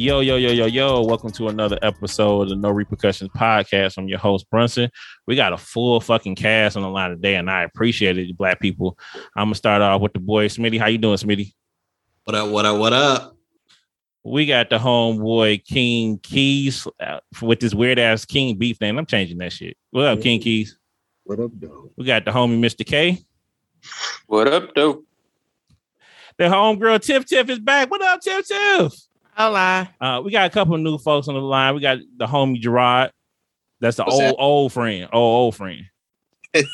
Yo, yo, yo, yo, yo. Welcome to another episode of the No Repercussions podcast. I'm your host, Brunson. We got a full fucking cast on the line today, and I appreciate it, black people. I'm gonna start off with the boy Smitty. How you doing, Smitty? What up, what up, what up? We got the homeboy King Keys uh, with this weird ass King beef name. I'm changing that shit. What up, King Keys? What up, though? We got the homie Mr. K. What up, though? The homegirl Tiff Tiff is back. What up, Tiff Tiff? Hola. Uh, we got a couple of new folks on the line. We got the homie Gerard. That's the What's old that? old friend. Old old friend.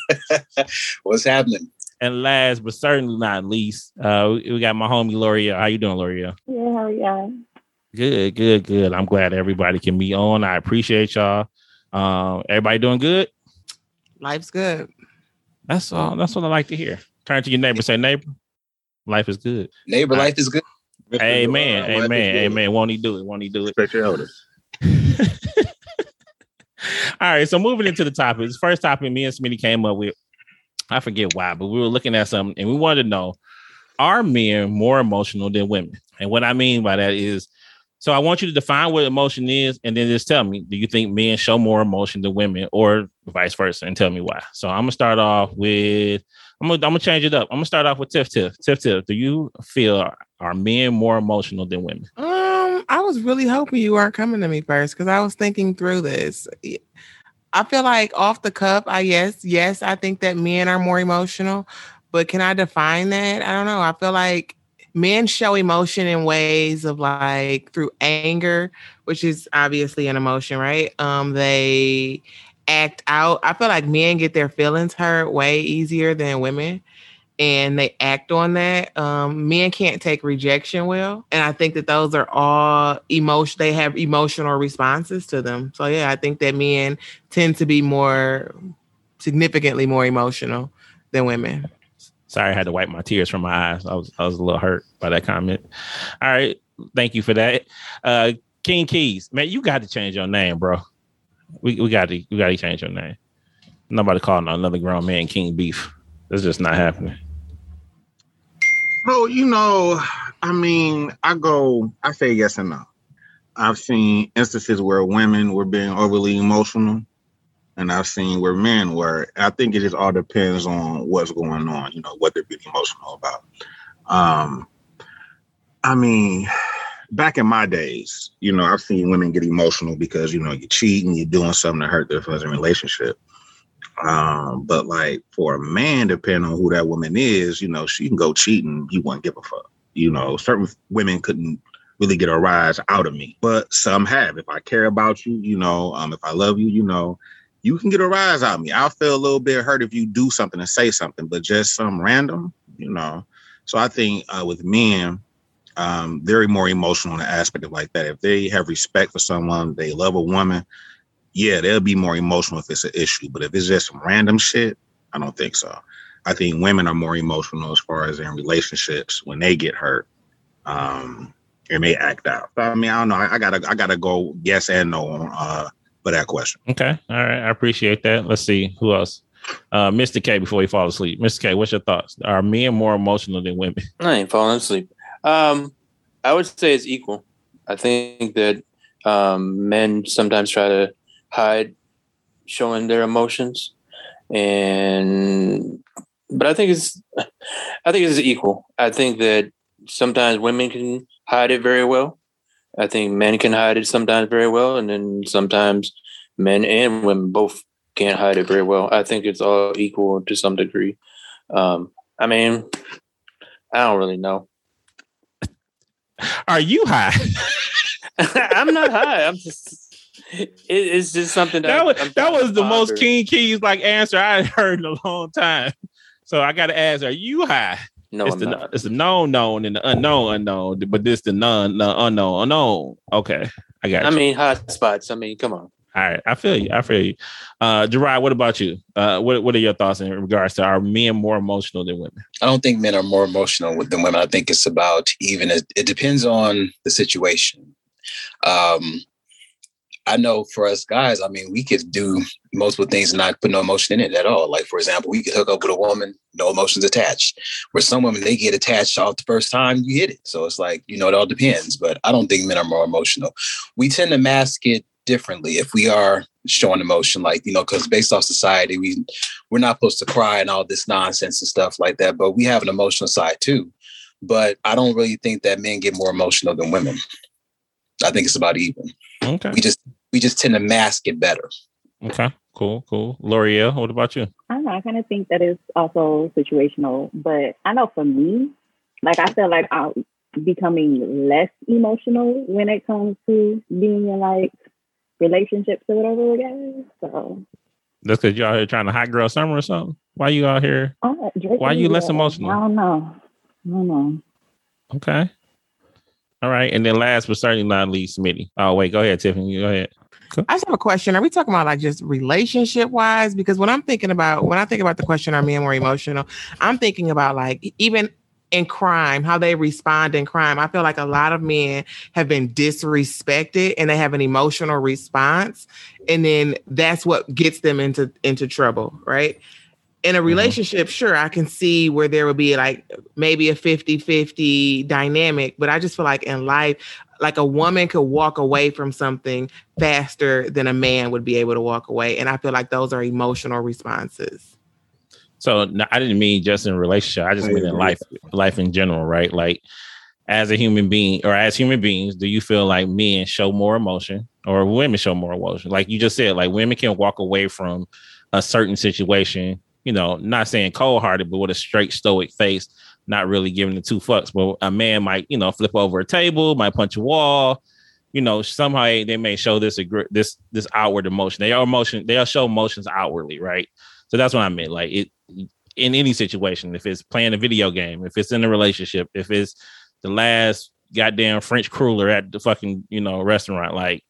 What's happening? And last but certainly not least, uh, we, we got my homie L'Oreal. How you doing, L'Oreal? Yeah, how are y'all? Good, good, good. I'm glad everybody can be on. I appreciate y'all. Um, everybody doing good? Life's good. That's all. That's what I like to hear. Turn to your neighbor. Say, neighbor, life is good. Neighbor All right. life is good. Amen. Amen. Amen. Won't he do it? Won't he do it? Respect your elders. All right, so moving into the topics. First topic me and Smitty came up with. I forget why, but we were looking at something and we wanted to know: Are men more emotional than women? And what I mean by that is, so I want you to define what emotion is, and then just tell me: Do you think men show more emotion than women, or vice versa? And tell me why. So I'm gonna start off with. I'm gonna, I'm gonna change it up. I'm gonna start off with Tiff Tiff. Tiff Tiff, do you feel are men more emotional than women? Um, I was really hoping you weren't coming to me first because I was thinking through this. I feel like off the cuff, I yes, yes, I think that men are more emotional, but can I define that? I don't know. I feel like men show emotion in ways of like through anger, which is obviously an emotion, right? Um, they act out. I feel like men get their feelings hurt way easier than women and they act on that. Um, men can't take rejection well, and I think that those are all emotion. They have emotional responses to them. So yeah, I think that men tend to be more significantly more emotional than women. Sorry, I had to wipe my tears from my eyes. I was I was a little hurt by that comment. All right, thank you for that. Uh King Keys, man, you got to change your name, bro. We we got to we got to change your name. Nobody calling another grown man King Beef. That's just not happening. Bro, you know, I mean, I go, I say yes and no. I've seen instances where women were being overly emotional, and I've seen where men were. I think it just all depends on what's going on, you know, what they're being emotional about. Um, I mean, back in my days, you know, I've seen women get emotional because, you know, you're cheating, you're doing something to hurt their a relationship. Um, but like for a man, depending on who that woman is, you know, she can go cheating, you won't give a fuck. You know, certain women couldn't really get a rise out of me, but some have. If I care about you, you know, um, if I love you, you know, you can get a rise out of me. I'll feel a little bit hurt if you do something and say something, but just some random, you know. So I think uh, with men, um, they're more emotional in the aspect of like that. If they have respect for someone, they love a woman, yeah, they'll be more emotional if it's an issue. But if it's just some random shit, I don't think so. I think women are more emotional as far as in relationships when they get hurt. Um, and they act out. So, I mean, I don't know. I, I gotta I gotta go yes and no on uh for that question. Okay, all right, I appreciate that. Let's see who else. Uh, Mr. K, before you fall asleep, Mr. K, what's your thoughts? Are men more emotional than women? I ain't falling asleep. Um, I would say it's equal. I think that um, men sometimes try to hide showing their emotions, and but I think it's I think it's equal. I think that sometimes women can hide it very well. I think men can hide it sometimes very well, and then sometimes men and women both can't hide it very well. I think it's all equal to some degree. Um, I mean, I don't really know. Are you high? I'm not high. I'm just. It, it's just something that that was I'm that was the most. King Keys like answer I had heard in a long time. So I got to ask: Are you high? No, it's I'm the not. it's the known known and the unknown unknown, but this the non the unknown unknown. Okay, I got. I you. mean, hot spots. I mean, come on. All right, I feel you. I feel you. Uh, Gerard, what about you? Uh, what what are your thoughts in regards to are men more emotional than women? I don't think men are more emotional than women. I think it's about even. It, it depends on the situation. Um, I know for us guys, I mean, we could do multiple things and not put no emotion in it at all. Like, for example, we could hook up with a woman, no emotions attached. Where some women, they get attached off the first time you hit it. So it's like, you know, it all depends. But I don't think men are more emotional. We tend to mask it differently if we are showing emotion, like, you know, because based off society, we, we're not supposed to cry and all this nonsense and stuff like that. But we have an emotional side too. But I don't really think that men get more emotional than women. I think it's about even. Okay. We just we just tend to mask it better. Okay. Cool. Cool. L'Oreal, what about you? I don't know. I kind of think that it's also situational, but I know for me, like I feel like I'm becoming less emotional when it comes to being in like relationships or whatever. Again, so That's because y'all here trying to hot girl summer or something. Why you out here? uh, Why is you less good. emotional? I don't know. I don't know. Okay. All right. And then last but certainly not least, Smitty. Oh, wait, go ahead, Tiffany. Go ahead. I just have a question. Are we talking about like just relationship wise? Because when I'm thinking about when I think about the question, are men more emotional? I'm thinking about like even in crime, how they respond in crime. I feel like a lot of men have been disrespected and they have an emotional response. And then that's what gets them into into trouble, right? In a mm-hmm. relationship, sure, I can see where there would be like maybe a 50-50 dynamic, but I just feel like in life, like a woman could walk away from something faster than a man would be able to walk away. And I feel like those are emotional responses. So no, I didn't mean just in relationship. I just I mean in life, life in general, right? Like as a human being or as human beings, do you feel like men show more emotion or women show more emotion? Like you just said, like women can walk away from a certain situation, you know, not saying cold hearted, but with a straight stoic face, not really giving the two fucks. But a man might, you know, flip over a table, might punch a wall. You know, somehow they may show this this this outward emotion. They are emotion. They'll show emotions outwardly, right? So that's what I meant. Like it in any situation, if it's playing a video game, if it's in a relationship, if it's the last goddamn French cruller at the fucking you know restaurant, like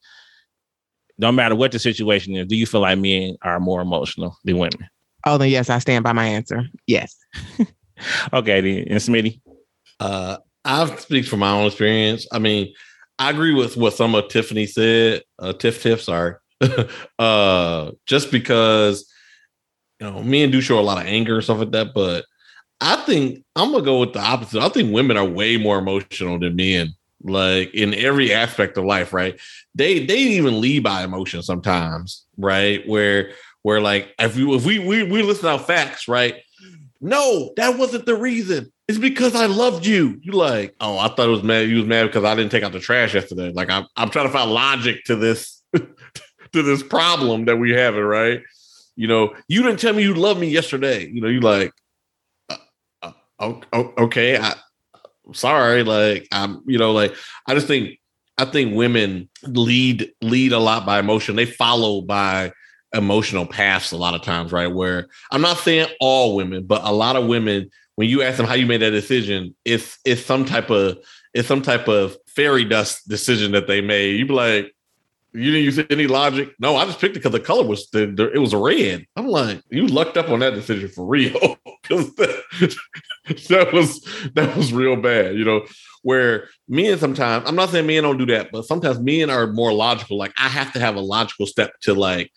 no matter what the situation is, do you feel like men are more emotional than women? Oh, then yes, I stand by my answer. Yes. Okay, then and Smitty. Uh, I'll speak from my own experience. I mean, I agree with what some of Tiffany said. Uh, Tiff Tiff, sorry. uh, just because you know, men do show a lot of anger and stuff like that, but I think I'm gonna go with the opposite. I think women are way more emotional than men, like in every aspect of life, right? They they even lead by emotion sometimes, right? Where where like if we if we we, we listen out facts, right? No, that wasn't the reason. It's because I loved you. You like, oh, I thought it was mad. You was mad because I didn't take out the trash yesterday. Like I'm I'm trying to find logic to this to this problem that we have, it right? You know, you didn't tell me you love me yesterday. You know, you like, uh, uh, okay, I, am sorry. Like I'm, you know, like I just think I think women lead lead a lot by emotion. They follow by emotional paths a lot of times, right? Where I'm not saying all women, but a lot of women, when you ask them how you made that decision, it's it's some type of it's some type of fairy dust decision that they made. You be like, you didn't use any logic. No, I just picked it because the color was the, the- it was red. I'm like, you lucked up on that decision for real. 'Cause that, that was that was real bad, you know. Where men sometimes, I'm not saying men don't do that, but sometimes men are more logical. Like I have to have a logical step to like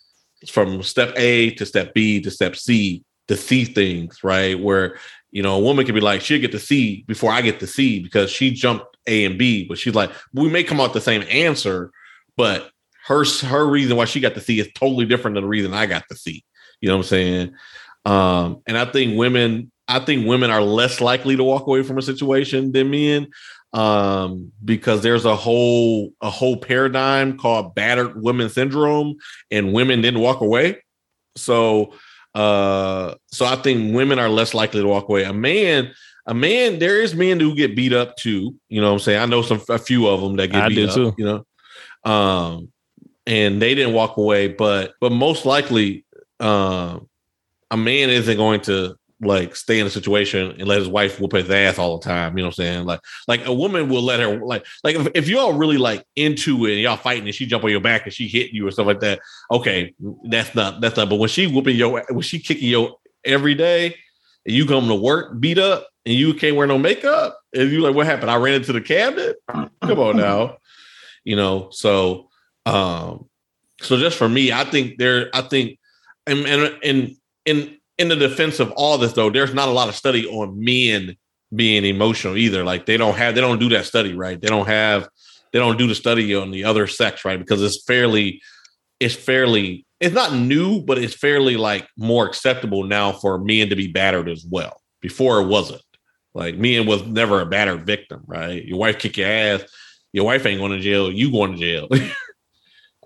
from step A to step B to step C to see things, right? Where you know a woman can be like, she'll get to C before I get to C because she jumped A and B, but she's like, we may come out the same answer, but her her reason why she got to see is totally different than the reason I got to see. You know what I'm saying? Um, and I think women, I think women are less likely to walk away from a situation than men, um, because there's a whole a whole paradigm called battered women syndrome, and women didn't walk away. So, uh, so I think women are less likely to walk away. A man. A man, there is men who get beat up too. You know what I'm saying? I know some a few of them that get I beat up, too. you know. Um, and they didn't walk away, but but most likely um a man isn't going to like stay in a situation and let his wife whoop his ass all the time. You know what I'm saying? Like, like a woman will let her like like if, if y'all really like into it and y'all fighting and she jump on your back and she hit you or stuff like that. Okay, that's not that's not. But when she whooping your when she kicking your every day and you come to work beat up and you can't wear no makeup and you like what happened? I ran into the cabinet. Come on now, you know. So um so just for me, I think there, I think, and and in in in the defense of all this though, there's not a lot of study on men being emotional either. Like they don't have, they don't do that study, right? They don't have, they don't do the study on the other sex, right? Because it's fairly, it's fairly, it's not new, but it's fairly like more acceptable now for men to be battered as well. Before it wasn't. Like men was never a battered victim, right? Your wife kick your ass, your wife ain't going to jail, you going to jail.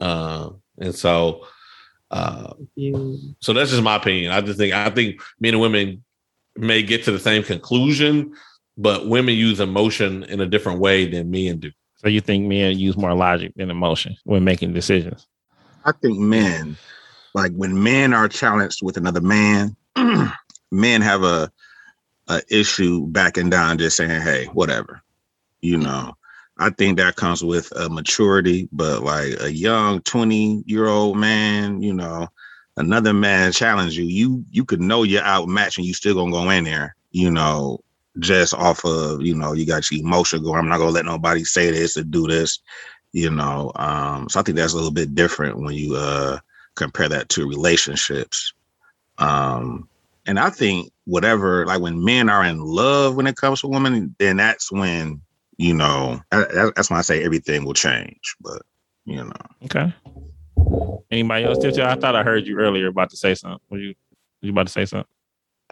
uh, and so, uh, so that's just my opinion. I just think I think men and women may get to the same conclusion, but women use emotion in a different way than men do. So you think men use more logic than emotion when making decisions? I think men, like when men are challenged with another man, men have a a issue backing down, just saying, "Hey, whatever," you know. I think that comes with a maturity, but like a young 20 year old man, you know, another man challenge you, you you could know you're outmatched and you still gonna go in there, you know, just off of, you know, you got your emotion going. I'm not gonna let nobody say this or do this, you know. Um, so I think that's a little bit different when you uh compare that to relationships. Um, and I think whatever, like when men are in love when it comes to women, then that's when you know, that's when I say everything will change. But you know, okay. Anybody else? Tip? I thought I heard you earlier about to say something. Were you? Were you about to say something?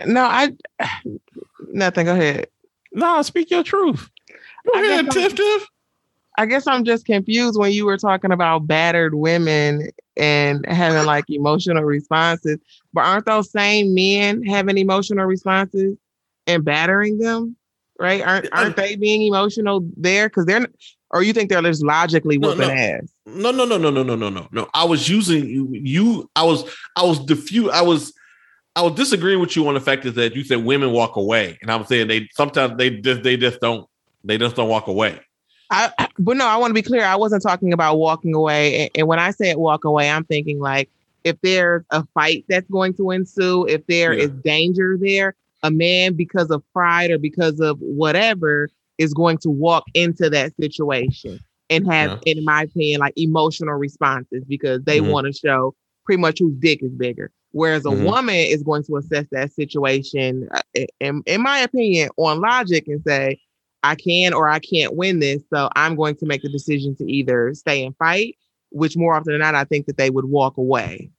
No, I. Nothing. Go ahead. No, speak your truth. Go ahead, Tiff Tiff. I guess I'm just confused when you were talking about battered women and having like emotional responses. But aren't those same men having emotional responses and battering them? Right? Aren't uh, aren't they being emotional there? Because they're, or you think they're just logically whooping no, no. ass? No, no, no, no, no, no, no, no, no. I was using you. You, I was, I was diffuse. I was, I was disagreeing with you on the fact that you said women walk away, and I'm saying they sometimes they just they just don't they just don't walk away. I, but no, I want to be clear. I wasn't talking about walking away. And, and when I say it walk away, I'm thinking like if there's a fight that's going to ensue, if there yeah. is danger there, a man because of pride or because of whatever is going to walk into that situation and have, yeah. in my opinion, like emotional responses because they mm-hmm. want to show pretty much whose dick is bigger. Whereas a mm-hmm. woman is going to assess that situation, uh, in, in my opinion, on logic and say, I can or I can't win this. So I'm going to make the decision to either stay and fight, which more often than not, I think that they would walk away.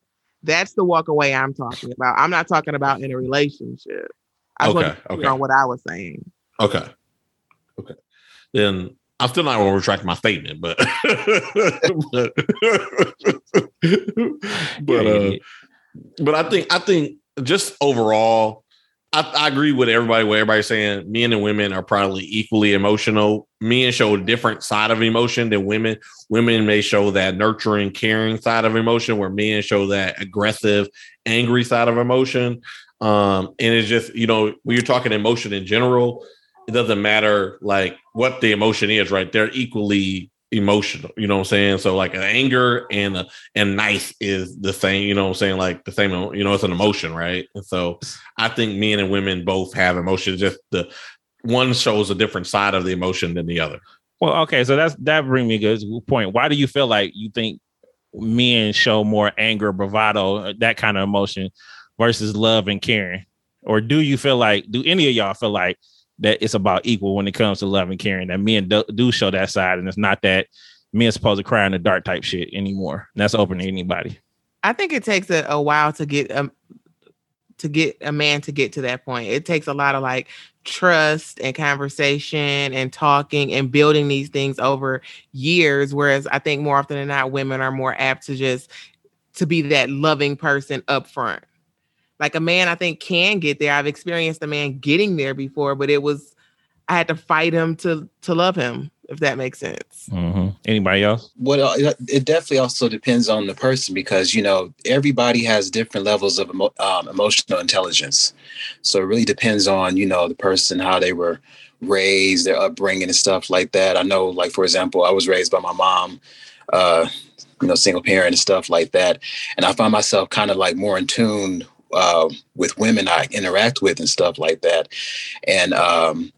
That's the walk away I'm talking about. I'm not talking about in a relationship. I okay. Okay. On what I was saying. Okay. Okay. Then I'm still not going to retract my statement, but but but uh, but I think I think just overall, I, I, agree with everybody. What everybody's saying, men and women are probably equally emotional. Men show a different side of emotion than women. Women may show that nurturing, caring side of emotion, where men show that aggressive, angry side of emotion. Um, and it's just, you know, when you're talking emotion in general, it doesn't matter like what the emotion is, right? They're equally emotional, you know what I'm saying? So like anger and uh, and nice is the same, you know what I'm saying? Like the same, you know, it's an emotion, right? And so I think men and women both have emotions, just the one shows a different side of the emotion than the other. Well, okay, so that's that brings me a good point. Why do you feel like you think men show more anger, bravado, that kind of emotion versus love and caring? Or do you feel like, do any of y'all feel like that it's about equal when it comes to love and caring, that men do, do show that side and it's not that men supposed to cry in the dark type shit anymore? And that's open to anybody. I think it takes a, a while to get um to get a man to get to that point. It takes a lot of like trust and conversation and talking and building these things over years. Whereas I think more often than not, women are more apt to just to be that loving person up front. Like a man, I think can get there. I've experienced a man getting there before, but it was I had to fight him to to love him. If that makes sense. Mm-hmm. Anybody else? Well, it definitely also depends on the person because you know everybody has different levels of emo- um, emotional intelligence. So it really depends on you know the person how they were raised, their upbringing, and stuff like that. I know, like for example, I was raised by my mom. Uh, you know, single parent and stuff like that. And I find myself kind of like more in tune uh, with women I interact with and stuff like that. And um,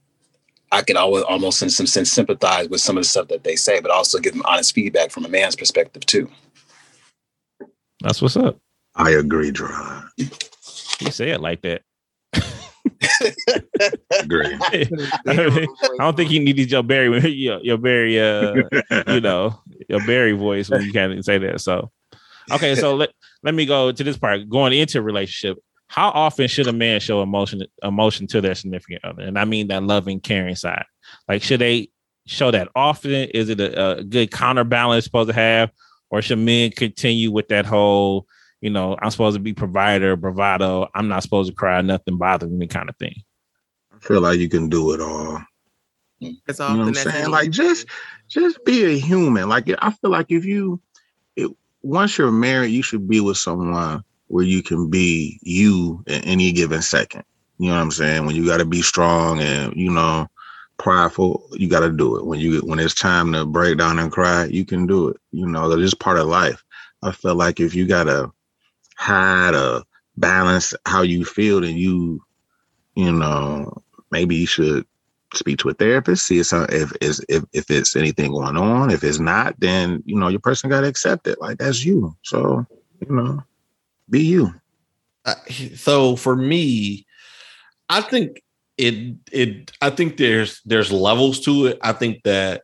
I can always almost in some sense sympathize with some of the stuff that they say, but also give them honest feedback from a man's perspective too. That's what's up. I agree, Gerard. You say it like that. Agree. I don't think you needed your Barry, your, your Barry, uh, you know, your Barry voice when you can't even say that. So, okay, so let let me go to this part. Going into a relationship, how often should a man show emotion emotion to their significant other? And I mean that loving, caring side. Like, should they show that often? Is it a, a good counterbalance supposed to have, or should men continue with that whole, you know, I'm supposed to be provider, bravado. I'm not supposed to cry, nothing bothers me, kind of thing. I feel like you can do it all. It's You know what I'm saying? Like just just be a human. Like I feel like if you it, once you're married, you should be with someone where you can be you at any given second. You know what I'm saying? When you got to be strong and you know prideful, you got to do it. When you when it's time to break down and cry, you can do it. You know that is part of life. I feel like if you gotta hide or balance how you feel, then you you know maybe you should speak to a therapist, see if if if if, it's anything going on. If it's not, then you know your person got to accept it. Like that's you. So you know, be you. Uh, so for me, I think it it I think there's there's levels to it. I think that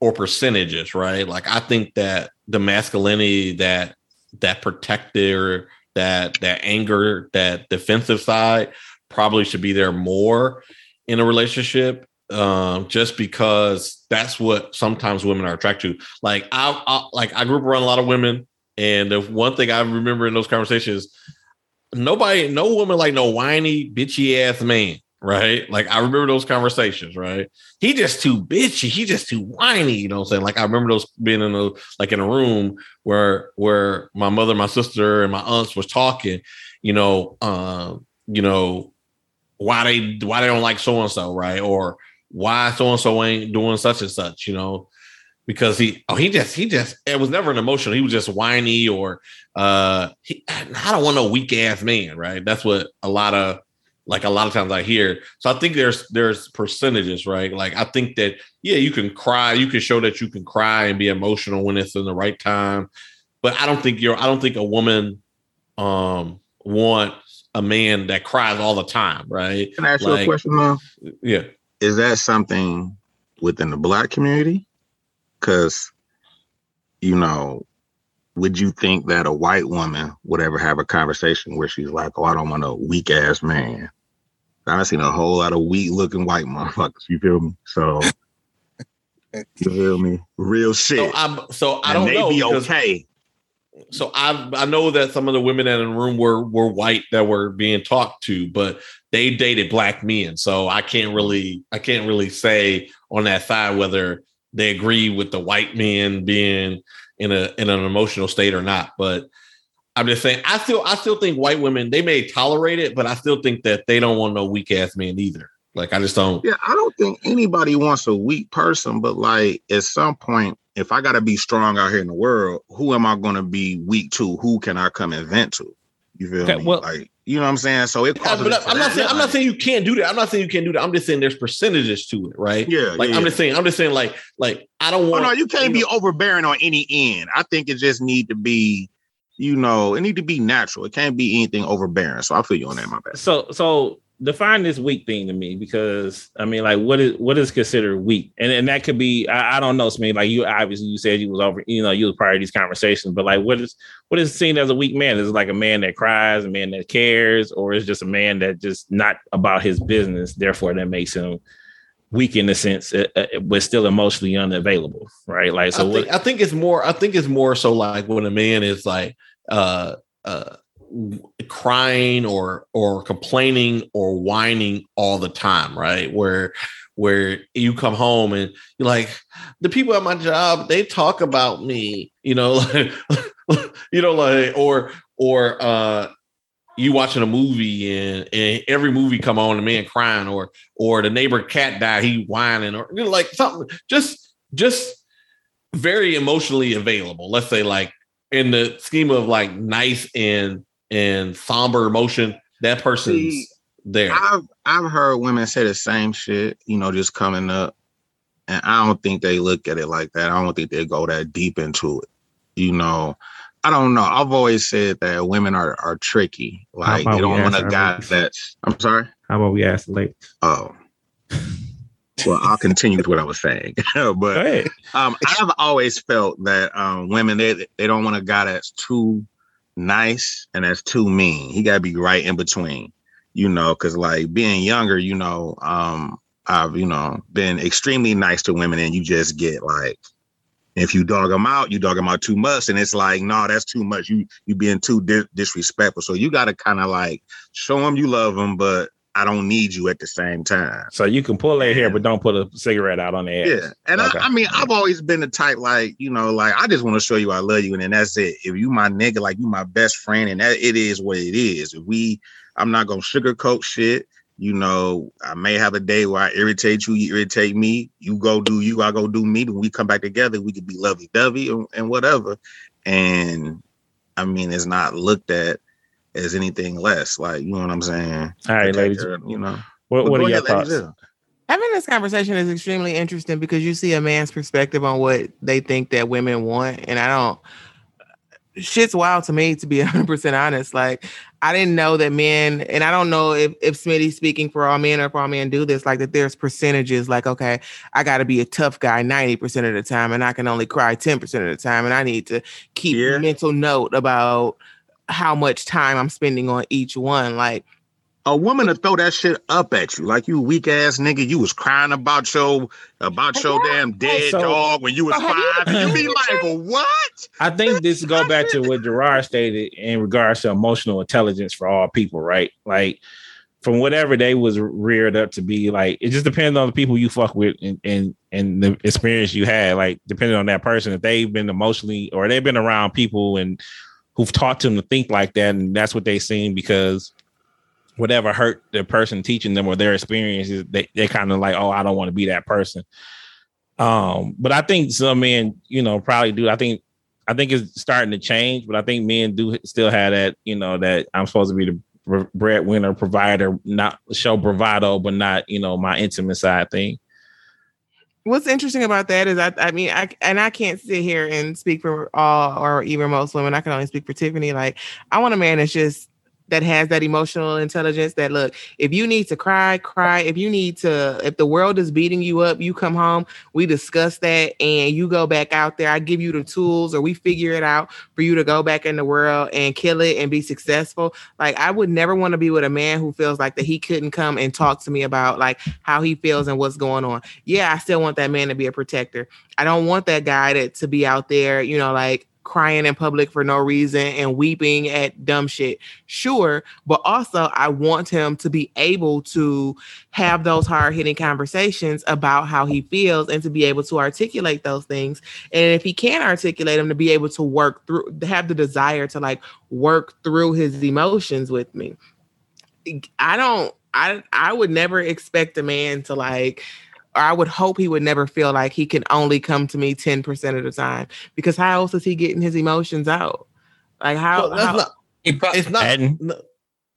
or percentages, right? Like I think that the masculinity that that protector, that that anger, that defensive side probably should be there more in a relationship. Um, just because that's what sometimes women are attracted to. Like I, I like I grew up around a lot of women, and the one thing I remember in those conversations nobody, no woman like no whiny, bitchy ass man, right? Like I remember those conversations, right? He just too bitchy, he just too whiny, you know what I'm saying? Like I remember those being in a like in a room where where my mother, my sister, and my aunts was talking, you know, um, you know, why they why they don't like so and so, right? Or why so and so ain't doing such and such, you know? Because he oh he just he just it was never an emotional he was just whiny or uh he, i don't want no weak ass man right? That's what a lot of like a lot of times i hear. So i think there's there's percentages right? Like i think that yeah you can cry you can show that you can cry and be emotional when it's in the right time. But i don't think you're i don't think a woman um wants a man that cries all the time right Can I ask you a question though? yeah Is that something within the black community? Because you know, would you think that a white woman would ever have a conversation where she's like, "Oh, I don't want a weak ass man"? I've seen a whole lot of weak looking white motherfuckers. You feel me? So you feel me? Real shit. so i'm so i And don't they know be okay. So I I know that some of the women in the room were were white that were being talked to, but they dated black men. So I can't really I can't really say on that side whether they agree with the white men being in a in an emotional state or not. But I'm just saying I still I still think white women they may tolerate it, but I still think that they don't want no weak ass man either. Like I just don't. Yeah, I don't think anybody wants a weak person, but like at some point, if I gotta be strong out here in the world, who am I gonna be weak to? Who can I come and vent to? You feel Okay, me? well- like you know what I'm saying? So it causes but I'm not saying I'm not saying you can't do that. I'm not saying you can't do that. I'm just saying there's percentages to it, right? Yeah, Like yeah, I'm yeah. just saying, I'm just saying, like, like I don't want. Oh want. no, you can't be know- overbearing on any end. I think it just need to be, you know, it need to be natural. It can't be anything overbearing. So I feel you on that, my bad. So so define this weak thing to me because I mean like what is what is considered weak? And and that could be I, I don't know, Smee, like you obviously you said you was over, you know, you was part of these conversations, but like what is what is seen as a weak man? Is it like a man that cries, a man that cares, or is just a man that just not about his business, therefore that makes him weak in the sense uh, uh, but still emotionally unavailable, right? Like so I, think, what I think it's more. I think it's more so like when a man is like uh uh crying or or complaining or whining all the time, right? Where where you come home and you're like, the people at my job, they talk about me, you know, like, you know, like or or uh you watching a movie and, and every movie come on the man crying or or the neighbor cat died he whining or you know, like something just just very emotionally available let's say like in the scheme of like nice and and somber emotion that person's See, there I've I've heard women say the same shit, you know, just coming up. And I don't think they look at it like that. I don't think they go that deep into it. You know, I don't know. I've always said that women are are tricky. Like about they don't want ask a our guy ladies? that's. I'm sorry. How about we ask the ladies? Oh. Well, I'll continue with what I was saying, but um, I've always felt that um, women they they don't want a guy that's too nice and that's too mean. He got to be right in between, you know. Because like being younger, you know, um, I've you know been extremely nice to women, and you just get like, if you dog them out, you dog them out too much, and it's like, no, that's too much. You you being too di- disrespectful. So you got to kind of like show them you love them, but I don't need you at the same time. So you can pull their hair, but don't put a cigarette out on their ass. Yeah, and Okay. I, I mean, I've always been the type like you know, like I just want to show you I love you, and then that's it. If you my nigga, like you my best friend, and that it is what it is. If we, I'm not gonna sugarcoat shit. You know, I may have a day where I irritate you, you irritate me. You go do you, I go do me. When we come back together, we could be lovey dovey and, and whatever. And I mean, it's not looked at as anything less. Like you know what I'm saying? All right, ladies. her, you know. What, what are your ahead, ladies, thoughts? yeah. Having this conversation is extremely interesting because you see a man's perspective on what they think that women want, and I don't. Shit's wild to me, to be 100 percent honest. Like, I didn't know that men, and I don't know if if Smitty's speaking for all men or if all men do this. Like that, there's percentages. Like, okay, I got to be a tough guy 90 percent of the time, and I can only cry 10 percent of the time, and I need to keep Yeah. mental note about how much time I'm spending on each one. Like, a woman to throw that shit up at you like you weak ass nigga. You was crying about your about your Yeah. damn dead So- dog when you was So have you- five. And you be like, what? I think this go back to what Gerard stated in regards to emotional intelligence for all people, right? Like from whatever they was reared up to be, like it just depends on the people you fuck with and and, and the experience you had. Like depending on that person, if they've been emotionally or they've been around people and who've taught them to think like that, and that's what they seen because whatever hurt the person teaching them or their experiences, they they kind of like, oh, I don't want to be that person. Um, but I think some men, you know, probably do. I think I think it's starting to change, but I think men do still have that, you know, that I'm supposed to be the breadwinner, provider, not show bravado, but not, you know, my intimate side thing. What's interesting about that is I I mean I and I can't sit here and speak for all or even most women. I can only speak for Tiffany. Like I want a man that's just that has that emotional intelligence that look, if you need to cry, cry. If you need to, if the world is beating you up, you come home, we discuss that and you go back out there. I give you the tools or we figure it out for you to go back in the world and kill it and be successful. Like I would never want to be with a man who feels like that he couldn't come and talk to me about like how he feels and what's going on yeah, I still want that man to be a protector. I don't want that guy to, to be out there, you know, like crying in public for no reason and weeping at dumb shit. Sure, but also I want him to be able to have those hard hitting conversations about how he feels and to be able to articulate those things. And if he can't articulate them, to be able to work through, have the desire to like work through his emotions with me. I don't I I would never expect a man to like or I would hope he would never feel like he can only come to me 10% of the time because how else is he getting his emotions out? Like how, Well, that's how- not. He pro- It's not. Adding.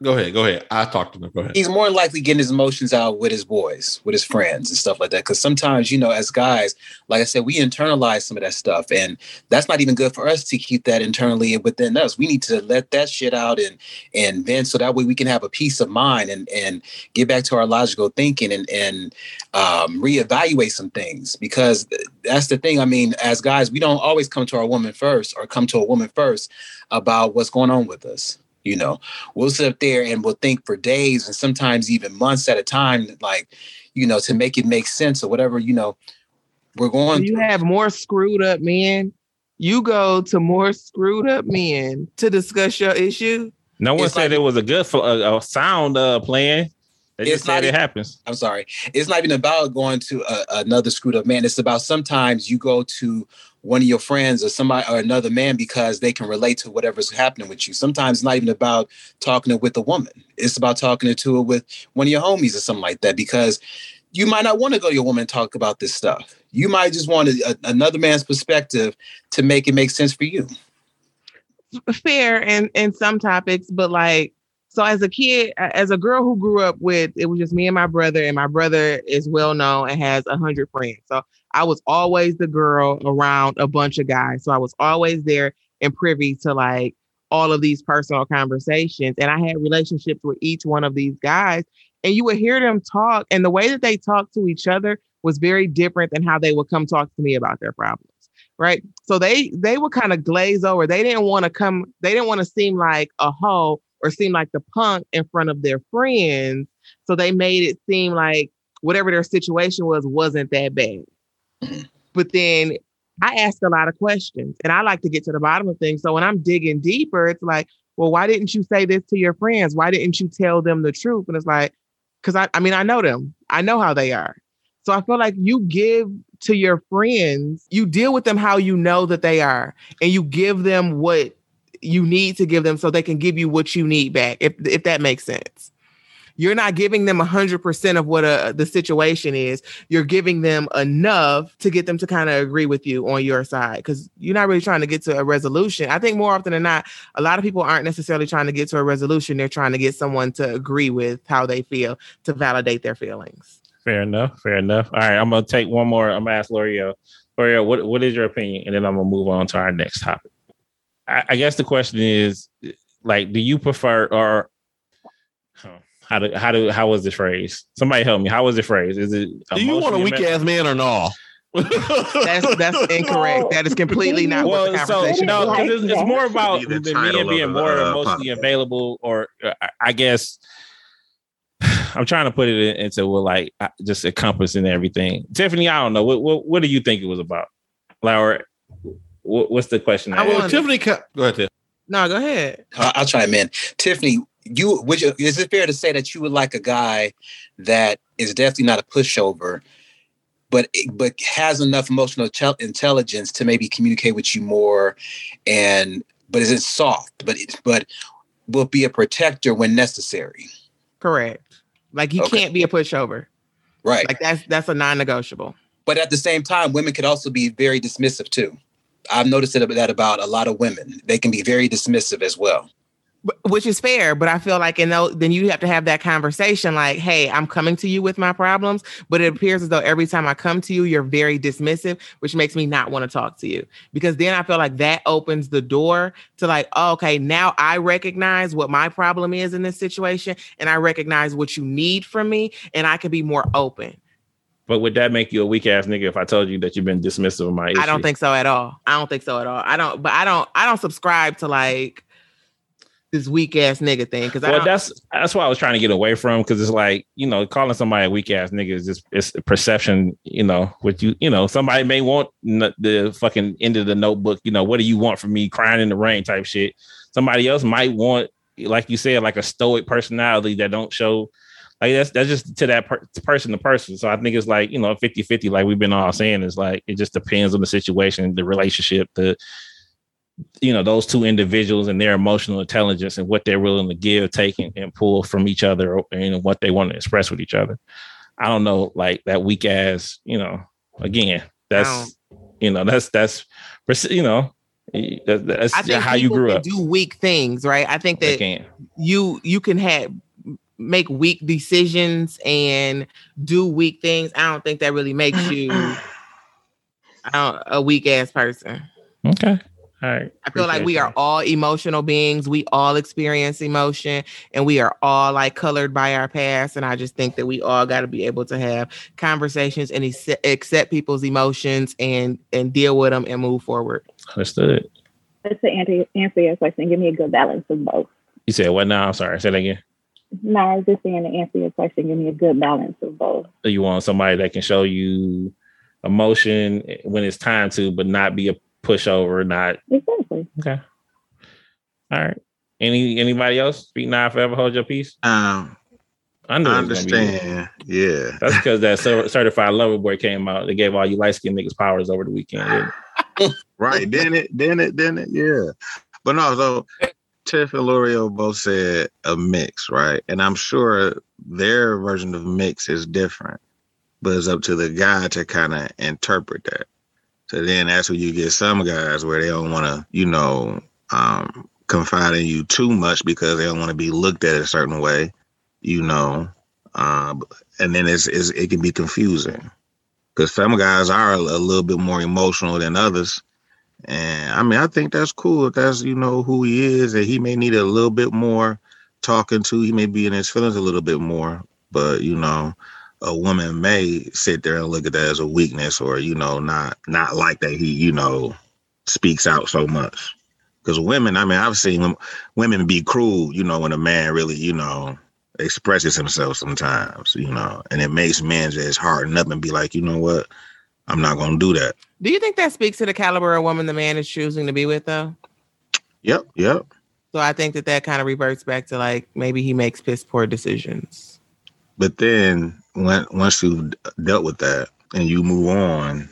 Go ahead. Go ahead. I talked to him. Go ahead. he's more likely getting his emotions out with his boys, with his friends and stuff like that. Because sometimes, you know, as guys, like I said, we internalize some of that stuff, and that's not even good for us to keep that internally within us. We need to let that shit out and and then so that way we can have a peace of mind and and get back to our logical thinking and and um, reevaluate some things. Because that's the thing. I mean, as guys, we don't always come to our woman first or come to a woman first about what's going on with us. You know, we'll sit up there and we'll think for days and sometimes even months at a time, like, you know, to make it make sense or whatever, you know, we're going you through. have more screwed up men. You go to more screwed up men to discuss your issue. No one It's said like- it was a good fl- a, a sound uh playing. They just It's not said it happens. I'm sorry. It's not even about going to a, another screwed up man. It's about sometimes you go to one of your friends or somebody or another man because they can relate to whatever's happening with you. Sometimes it's not even about talking it with a woman. It's about talking to it with one of your homies or something like that because you might not want to go to your woman and talk about this stuff. You might just want a, a- another man's perspective to make it make sense for you. fair in in some topics, but like so as a kid, as a girl who grew up with it was just me and my brother, and my brother is well known and has a hundred friends. So I was always the girl around a bunch of guys. So I was always there and privy to like all of these personal conversations. And I had relationships with each one of these guys, and you would hear them talk, and the way that they talked to each other was very different than how they would come talk to me about their problems. Right. So they they would kind of glaze over. They didn't want to come, they didn't want to seem like a hoe or seem like the punk in front of their friends. So they made it seem like whatever their situation was wasn't that bad. But then I ask a lot of questions and I like to get to the bottom of things. So when I'm digging deeper, it's like, well, why didn't you say this to your friends? Why didn't you tell them the truth? And it's like, because I, I mean, I know them, I know how they are. So I feel like you give to your friends, you deal with them how you know that they are, and you give them what you need to give them so they can give you what you need back, if if that makes sense you're not giving them 100% of what uh, the situation is. You're giving them enough to get them to kind of agree with you on your side because you're not really trying to get to a resolution. I think more often than not, a lot of people aren't necessarily trying to get to a resolution. They're trying to get someone to agree with how they feel to validate their feelings. Fair enough. Fair enough. All right. I'm going to take one more. I'm going to ask L'Oreal. L'Oreal, what, what is your opinion? And then I'm going to move on to our next topic. I, I guess the question is like, do you prefer or how do how do how was the phrase? Somebody help me. How was the phrase? Is it Do you want a weak ass man or no? that's that's incorrect. That is completely not well, what the conversation. So, no, it's, it's, more about the, the men being more uh, emotionally available, or uh, I guess I'm trying to put it into well, like uh, just encompassing everything. Tiffany, I don't know. What, what, what do you think it was about, Laura? What, what's the question? I well, Tiffany, go ahead. Tiff. No, go ahead. I'll chime in. Tiffany, you would you, is it fair to say that you would like a guy that is definitely not a pushover but but has enough emotional intelligence to maybe communicate with you more and but isn't soft but but will be a protector when necessary? Correct. Like he okay. can't be a pushover. Right. Like that's that's a non-negotiable. But at the same time women could also be very dismissive too. I've noticed that about a lot of women. They can be very dismissive as well which is fair but i feel like and then you have to have that conversation like hey i'm coming to you with my problems but it appears as though every time i come to you you're very dismissive which makes me not want to talk to you because then i feel like that opens the door to like oh, okay now i recognize what my problem is in this situation and i recognize what you need from me and i can be more open but would that make you a weak ass nigga if I told you that you've been dismissive of my issue? I don't think so at all. I don't think so at all. I don't, but I don't, I don't subscribe to like this weak ass nigga thing because well, that's that's what I was trying to get away from because it's like you know calling somebody a weak ass nigga is just it's perception you know what you you know somebody may want n- the fucking end of the notebook you know what do you want from me crying in the rain type shit. Somebody else might want like you said like a stoic personality that don't show like that's that's just to that per- person to person. So I think it's like you know 50 50 like we've been all saying is like it just depends on the situation the relationship the you know those two individuals and their emotional intelligence and what they're willing to give take and, and pull from each other and what they want to express with each other. I don't know like that weak ass you know again that's you know that's that's you know that's how you grew up. do weak things right? I think that you you can have make weak decisions and do weak things. I don't think that really makes you a weak ass person. Okay all right. I feel like we are all emotional beings. We all experience emotion and we are all like colored by our past. And I just think that we all got to be able to have conversations and accept people's emotions and and deal with them and move forward. Understood. Just to answer, answer your question, give me a good balance of both. You said what now? I'm sorry. Say that again. No, I was just saying to answer your question, give me a good balance of both. You want somebody that can show you emotion when it's time to, but not be a pushover, not exactly. Okay. All right. Any anybody else? Speak now forever hold your peace. Um I, I understand. Yeah. That's because that certified lover boy came out. They gave all you light skinned niggas powers over the weekend. right. Then it, then it, then it, yeah. But no, so Tiff and L'Oreal both said a mix, right? And I'm sure their version of mix is different, but it's up to the guy to kind of interpret that. So then that's where you get some guys where they don't want to, you know, um, confide in you too much because they don't want to be looked at a certain way, you know. Uh, and then it's, it's, it can be confusing because some guys are a, little bit more emotional than others, And I mean, I think that's cool. If that's you know who he is, and he may need a little bit more talking to. He may be in his feelings a little bit more, but you know, a woman may sit there and look at that as a weakness, or you know, not not like that he you know speaks out so much. Because women, I mean, I've seen women be cruel, you know, when a man really, you know, expresses himself sometimes, you know, and it makes men just harden up and be like, you know what, I'm not gonna do that. Do you think that speaks to the caliber of woman the man is choosing to be with, though? Yep, yep. So I think that that kind of reverts back to like maybe he makes piss poor decisions. But then when once you've dealt with that and you move on,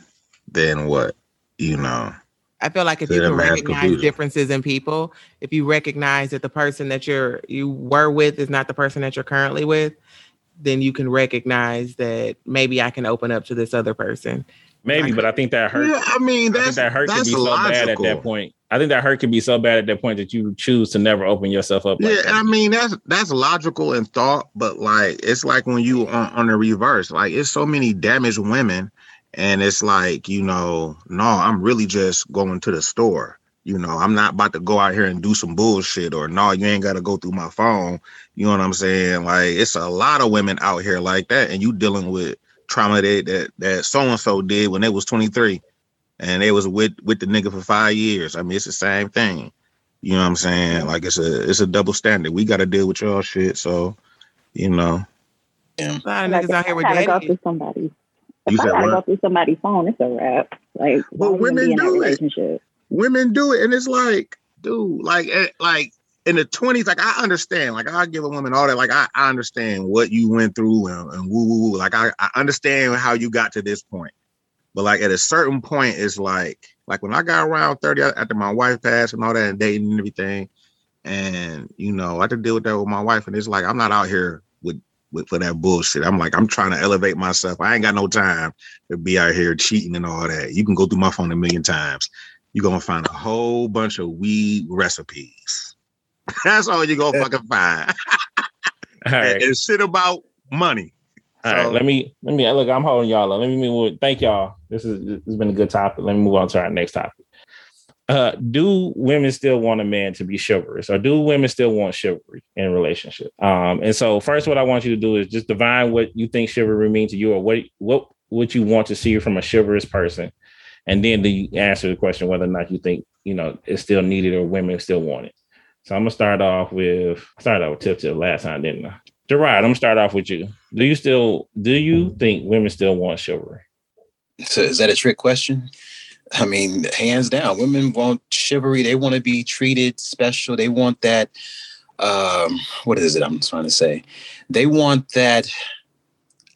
then what? You know. I feel like if you can recognize differences in people, if you recognize that the person that you're you were with is not the person that you're currently with, then you can recognize that maybe I can open up to this other person. Maybe, but I think that hurt. Yeah, I mean, that's, I that hurt that's can be logical. so bad at that point. I think that hurt can be so bad at that point that you choose to never open yourself up. Like yeah, that. I mean that's that's logical in thought, but like it's like when you on, on the reverse, like it's so many damaged women, and it's like you know, no, I'm really just going to the store. You know, I'm not about to go out here and do some bullshit, or no, you ain't got to go through my phone. You know what I'm saying? Like it's a lot of women out here like that, and you dealing with trauma that that that so and so did when they was 23, and they was with with the nigga for five years. I mean, it's the same thing. You know what I'm saying? Like it's a it's a double standard. We got to deal with y'all shit. So, you know. Yeah. A lot of niggas out here with daddy. Go through somebody. If you I gotta go through somebody's phone, it's a wrap. Like, but women do it. Women do it, and it's like, dude, like, eh, like in the 20s, like I understand, like I give a woman all that, like I, I understand what you went through and, and woo woo woo. Like I, I understand how you got to this point. But like at a certain point, it's like like when I got around 30 after my wife passed and all that and dating and everything. And you know, I had to deal with that with my wife. And it's like I'm not out here with with for that bullshit. I'm like, I'm trying to elevate myself. I ain't got no time to be out here cheating and all that. You can go through my phone a million times. You're gonna find a whole bunch of weed recipes That's all you're gonna fucking find. all right. and, and shit about money. All so, right, let me let me look. I'm holding y'all. Up. Let me move. Thank y'all. This is this has been a good topic. Let me move on to our next topic. Uh, do women still want a man to be chivalrous, or do women still want chivalry in a relationship? Um, and so first, what I want you to do is just divine what you think chivalry means to you, or what what what you want to see from a chivalrous person, and then do you answer the question whether or not you think you know it's still needed or women still want it. So I'm gonna start off with I started off with Tip Tip last time, didn't I? Gerard, I'm gonna start off with you. Do you still do you think women still want chivalry? So is that a trick question? I mean, hands down, women want chivalry. They want to be treated special. They want that. Um, what is it? I'm trying to say. They want that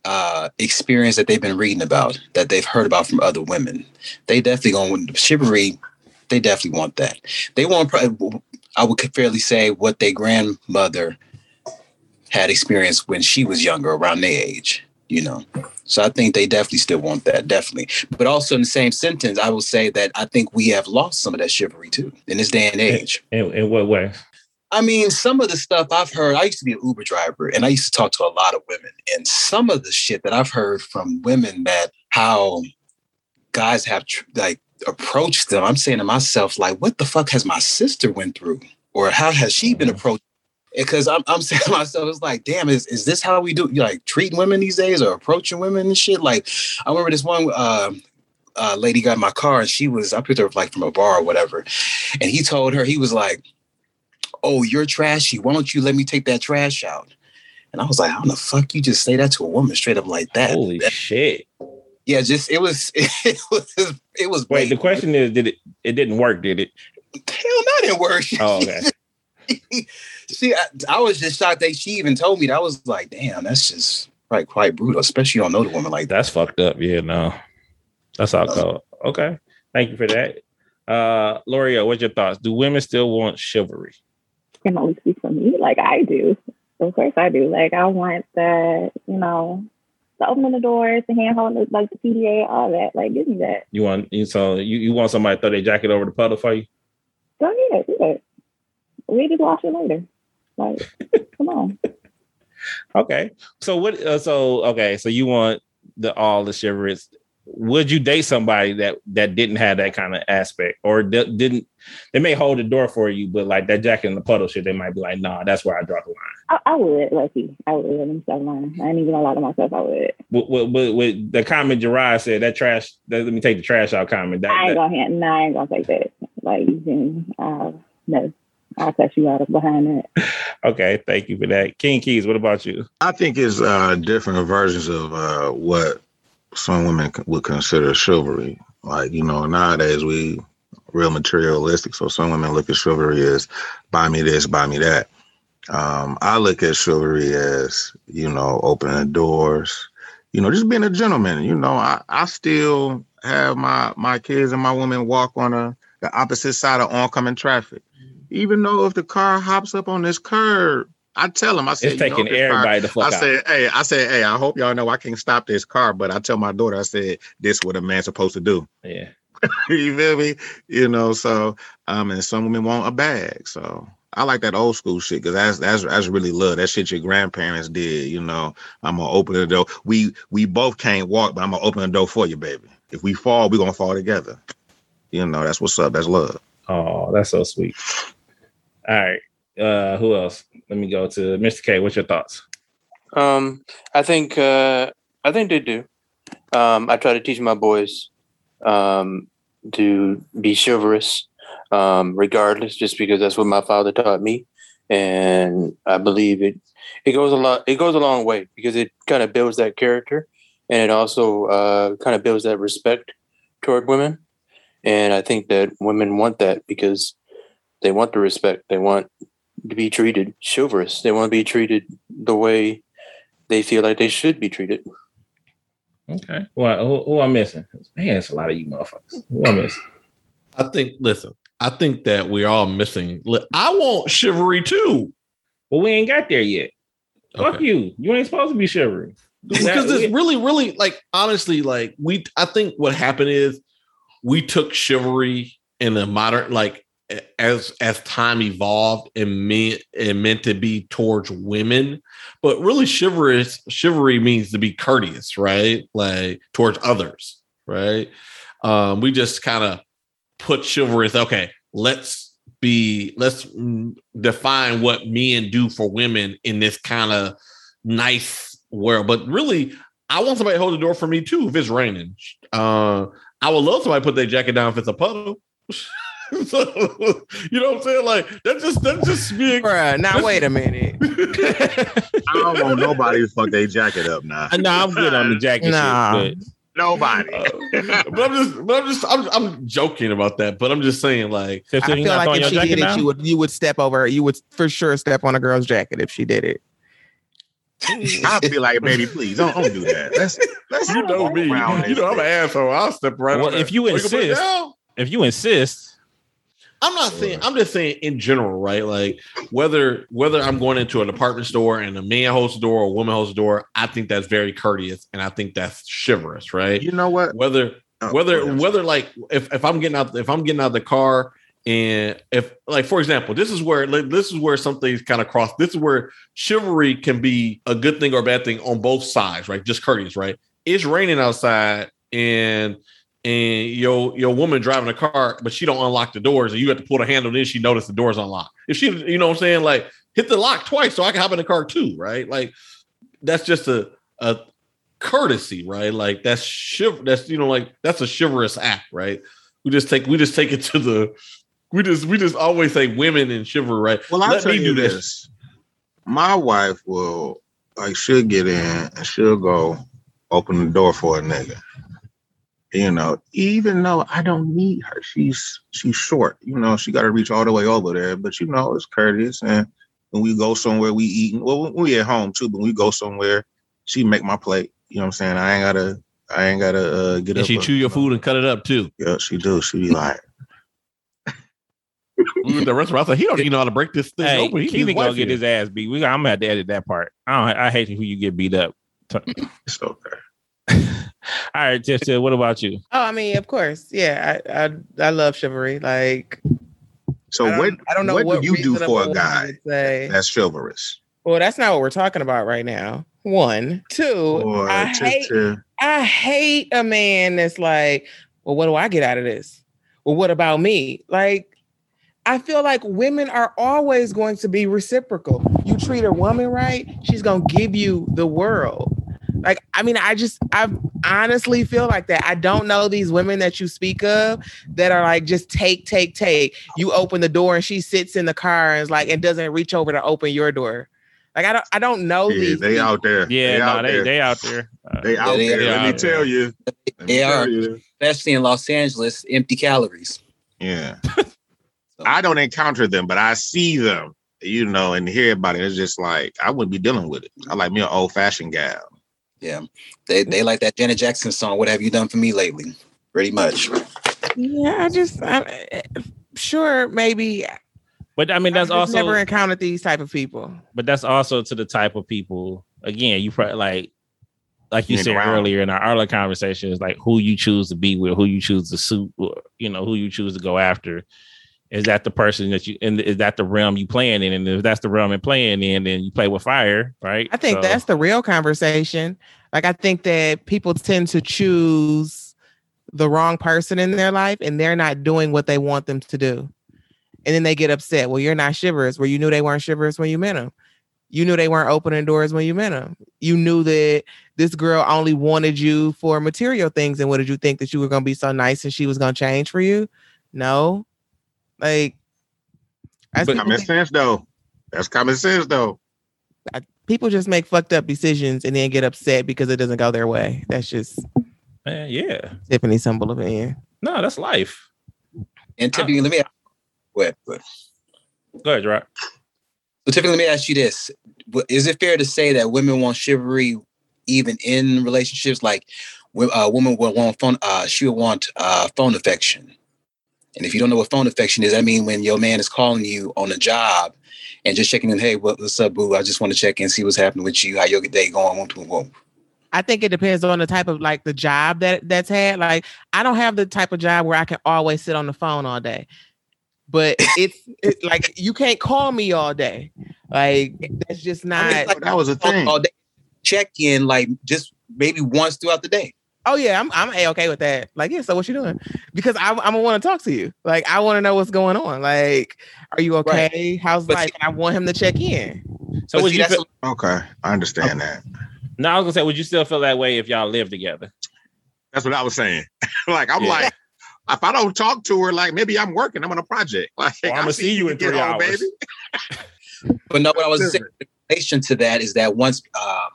uh, experience that they've been reading about, that they've heard about from other women. They definitely want chivalry. They definitely want that. They want I would fairly say what their grandmother had experienced when she was younger, around their age, you know. So I think they definitely still want that, definitely. But also in the same sentence, I will say that I think we have lost some of that chivalry too in this day and age. In, in what way? I mean, some of the stuff I've heard, I used to be an Uber driver and I used to talk to a lot of women. And some of the shit that I've heard from women that how guys have tr- like approach them, I'm saying to myself, like, what the fuck has my sister went through? Or how has she been mm-hmm. approached? Because I'm, I'm saying to myself, it's like, damn, is, is this how we do like treating women these days or approaching women and shit? Like, I remember this one uh, uh, lady got in my car and she was, I picked her up like from a bar or whatever. And he told her, he was like, Oh, you're trashy. Why don't you let me take that trash out? And I was like, How the fuck you just say that to a woman straight up like that? Holy that, shit yeah, just it was it was it was. Wait, the question is, did it? It didn't work, did it? Hell, not it work. Oh, okay. See, I, I, was just shocked that she even told me that. I was like, damn, that's just like quite brutal, especially you don't know the woman like that. That's fucked up. Yeah, no, that's all cold. Okay, thank you for that. Uh, Loria, what's your thoughts? Do women still want chivalry? Can only speak for me, like I do. Of course, I do. Like I want that, you know, the opening the doors, the hand holding, like the PDA, all that. Like, give me that. You want you so you, you want somebody to throw their jacket over the puddle for you? Go ahead, do it. We just wash it later. Like, come on. Okay. So what? Uh, so okay. So you want the all the chivalrous would you date somebody that that didn't have that kind of aspect or d- didn't they may hold the door for you but like that jacket in the puddle shit they might be like nah that's where i draw the line I, I would, lucky. I would let him stop lying. I ain't even gonna lie to myself. I would. with, with, with, with the comment Gerard said that trash that, let me take the trash out comment that, I ain't that- gonna hand. No, I ain't gonna take that. Like you can. Uh, no, I'll cut you out of behind that. okay thank you for that king keys what about you I think it's uh, different versions of uh, what some women would consider chivalry. Like you know, nowadays we real materialistic. So some women look at chivalry as buy me this, buy me that. Um, I look at chivalry as you know, opening doors. You know, just being a gentleman. You know, I, I still have my my kids and my women walk on a the opposite side of oncoming traffic. Even though if the car hops up on this curb, I tell them I say it's you know, taking car- everybody the fuck I out said, hey, I said, hey, I hope y'all know I can't stop this car, but I tell my daughter, I said, this what a man's supposed to do. yeah you feel me? You know, so um, and some women want a bag. So I like that old school shit because that's that's that's really love. That shit your grandparents did. You know, I'm gonna open the door. We we both can't walk, but I'm gonna open the door for you, baby. If we fall, we gonna fall together. You know, that's what's up. That's love. oh that's so sweet all right uh who else let me go to mr k what's your thoughts Um, I think uh, I think they do. Um, I try to teach my boys um, to be chivalrous, um, regardless, just because that's what my father taught me, and I believe it. It goes a lot. It goes a long way because it kind of builds that character, and it also uh, kind of builds that respect toward women. And I think that women want that because they want the respect. They want to be treated chivalrous. They want to be treated the way they feel like they should be treated. okay well who, who i'm missing man it's a lot of you motherfuckers who i'm missing I think. Listen, I think that we're all missing. I want chivalry too. But we ain't got there yet fuck Okay. you you ain't supposed to be chivalry. because it's really, really like honestly, like we. I think what happened is we took chivalry in the modern, like as as time evolved and meant and meant to be towards women, but really chivalrous chivalry means to be courteous, right? Like towards others, right? Um, we just kind of put chivalrous. Okay, let's be let's define what men do for women in this kind of nice world. But really, I want somebody to hold the door for me too if it's raining. Uh, I would love somebody to put their jacket down if it's a puddle. so, you know what I'm saying? Like that's just that's just being. Bruh, now wait a minute. I don't want nobody to fuck their jacket up now. no i'm good on the jacket Nah. shit, Nobody. Uh, but I'm just, but I'm just, I'm, I'm joking about that. But I'm just saying, like, but I you feel not like if she did it, down? you would you would step over. You would for sure step on a girl's jacket if she did it. I'd be like, baby, please don't, don't do that. Let's let's you know me, around you know I'm an this asshole. I'll step right. Well, on if you can put it insist- if you insist I'm not saying. I'm just saying in general, right? Like whether whether I'm going into a department store and a man holds the door or a woman holds the door, I think that's very courteous and I think that's chivalrous, right? You know what? Whether Oh, whether whether like if, if I'm getting out if I'm getting out of the car and if like for example this is where like, this is where something's kind of cross this is where chivalry can be a good thing or a bad thing on both sides right just courteous right it's raining outside and and your your woman driving a car but she don't unlock the doors and you have to pull the handle then she noticed the doors unlocked if she you know what I'm saying like hit the lock twice so I can hop in the car too right like that's just a a courtesy, right? Like that's chiv- that's you know like that's a chivalrous act, right? We just take we just take it to the we just we just always say women and chivalry, right? Well, I'll Let tell me you do this. this. My wife will like she'll get in and she'll go open the door for a nigga. You know, even though I don't need her, she's she's short. You know, she got to reach all the way over there. But you know, it's courteous. And when we go somewhere, we eating. Well, we at home too, but when we go somewhere, she make my plate. You know what I'm saying? I ain't gotta. I ain't gotta uh, get And up. she or- chew your food and cut it up too. Yeah, she do. She be like, We were at the restaurant. I said, he don't even know how to break this thing Hey, open. He Keely needs gonna get his ass beat. We, I'm gonna have to edit that part. I don't. I hate who you get beat up. it's okay. All right, just what about you? Oh, I mean, of course, yeah. I I, I love chivalry. Like, So I what? I don't know what, what, do you do for a guy Say. that's chivalrous? Well, that's not what we're talking about right now. One, two. Or I just hate. to I hate a man that's like, well, what do I get out of this? Well, what about me? Like, I feel like women are always going to be reciprocal. You treat a woman right, she's gonna give you the world. Like, I mean, I just, I honestly feel like that. I don't know these women that you speak of that are like just take, take, take. You open the door and she sits in the car and is like, and doesn't reach over to open your door. Like, I don't, I don't know Yeah, these. they people. out there. Yeah, they no, out they there. they out there. Uh, They out they- there. they Let me out tell there. you. Let They are. you. especially in Los Angeles, empty calories. Yeah. I don't encounter them, but I see them, you know, and hear about it. It's just like I wouldn't be dealing with it. I like me an old fashioned gal. Yeah, they they like that Janet Jackson song. What have you done for me lately? Pretty much. Yeah, I just, I, sure, maybe. but I mean, that's I've also never encountered these type of people. but that's also to the type of people. Again, you probably like like you Being said around. earlier in our earlier conversations, like who you choose to be with, who you choose to suit, or, you know, who you choose to go after. Is that the person that you and is that the realm you playing in? And if that's the realm and playing in, then you play with fire, right? I think So- that's the real conversation. Like I think that people tend to choose the wrong person in their life and they're not doing what they want them to do. And then they get upset. Well, you're not shivers where you knew they weren't shivers when you met them. You knew they weren't opening doors when you met them. You knew that this girl only wanted you for material things. And what did you think that you were going to be so nice and she was going to change for you? No. Like, that's But- Common think- sense though. That's common sense though. people just make fucked up decisions and then get upset because it doesn't go their way. That's just Man, yeah. Tiffany's humble opinion. No, that's life. And Tiffany, let me ask, go ahead, go ahead. Go ahead, right? So Tiffany, let me ask you this: Is it fair to say that women want chivalry even in relationships? Like, wo- uh, women will want phone. Uh, she will want uh, phone affection. And if you don't know what phone affection is, I mean when your man is calling you on a job and just checking in, hey, what, what's up, boo? I just want to check in, see what's happening with you, how your day going, whoop, whoop, whoop. I think it depends on the type of like the job that that's had. Like I don't have the type of job where I can always sit on the phone all day. But it's it, like you can't call me all day. Like that's just not. I mean, like, that was a thing. all day. Check in like just maybe once throughout the day. Oh yeah, I'm I'm a okay with that. Like yeah, so what you doing? Because I, I'm gonna want to talk to you. Like I want to know what's going on. Like are you Right. okay? How's But life? see- And I want him to check in. So But would see, you that's feel, Okay. I understand that. no, I was gonna say, would you still feel that way if y'all live together? That's what I was saying. like I'm Yeah. like, if I don't talk to her, like maybe I'm working, I'm on a project. Like Well, I'ma I'll see you in get three home, hours. But no, what I was saying in relation to that is that once um,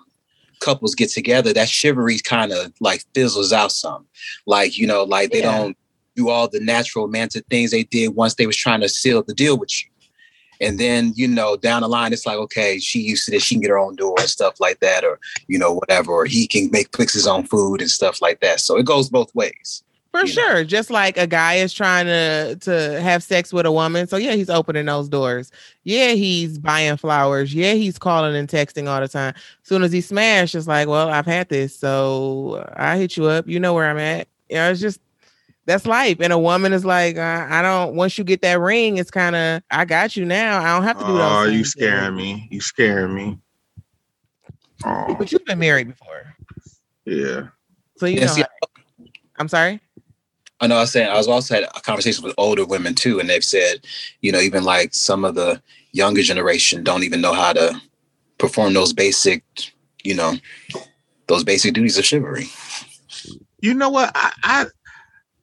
couples get together, that chivalry kind of like fizzles out some. Like, you know, like they Yeah. don't do all the natural romantic things they did once they was trying to seal the deal with you. And then, you know, down the line, it's like, okay, she used to this, she can get her own door and stuff like that, or, you know, whatever, or he can make fix his own food and stuff like that. So it goes both ways. For you know. sure. Just like a guy is trying to to have sex with a woman. So yeah, he's opening those doors. Yeah, he's buying flowers. Yeah, he's calling and texting all the time. soon as he smashed, it's like, well, I've had this. So I hit you up. You know where I'm at. You know, it's just that's life. And a woman is like, uh, I don't once you get that ring, it's kind of I got you now. I don't have to do those. Oh, you things scaring me. You scaring me. Oh, But you've been married before. yeah. So you Yeah, know see, how- I'm sorry. I know I was saying I was also had a conversation with older women too, and they've said, you know, even like some of the younger generation don't even know how to perform those basic, you know, those basic duties of chivalry. You know what? I, I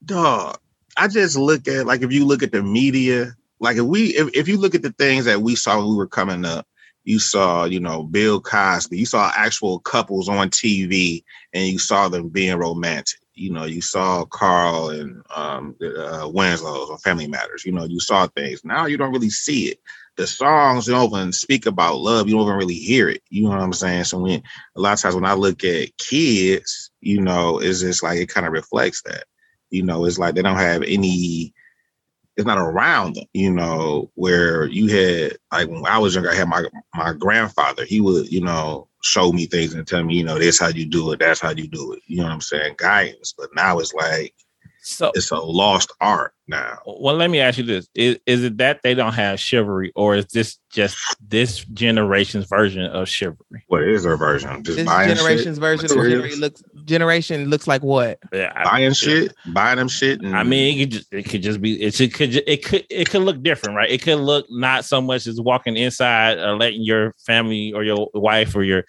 dog. I just look at like if you look at the media, like if we if, if you look at the things that we saw when we were coming up, you saw, you know, Bill Cosby, you saw actual couples on TV and you saw them being romantic. You know, you saw Carl and um uh, Winslow's on Family Matters. You know, you saw things. Now you don't really see it. The songs don't even speak about love. You don't even really hear it. You know what I'm saying? So when a lot of times when I look at kids, you know, it's just like it kind of reflects that. You know, it's like they don't have any. It's not around them. You know, where you had like when I was younger, I had my my grandfather. He would, you know, show me things and tell me, you know, this how you do it. That's how you do it. You know what I'm saying? Guidance. But now it's like So it's a lost art now. well, let me ask you this: is, is it that they don't have chivalry, or is this just this generation's version of chivalry? What is their version? Just This buying generation's shit, version of chivalry generation looks generation looks like what? Yeah, I, buying shit, buying them shit. And I mean, it could just it could just be it should, could it could it could look different, right? It could look not so much as walking inside or letting your family or your wife or your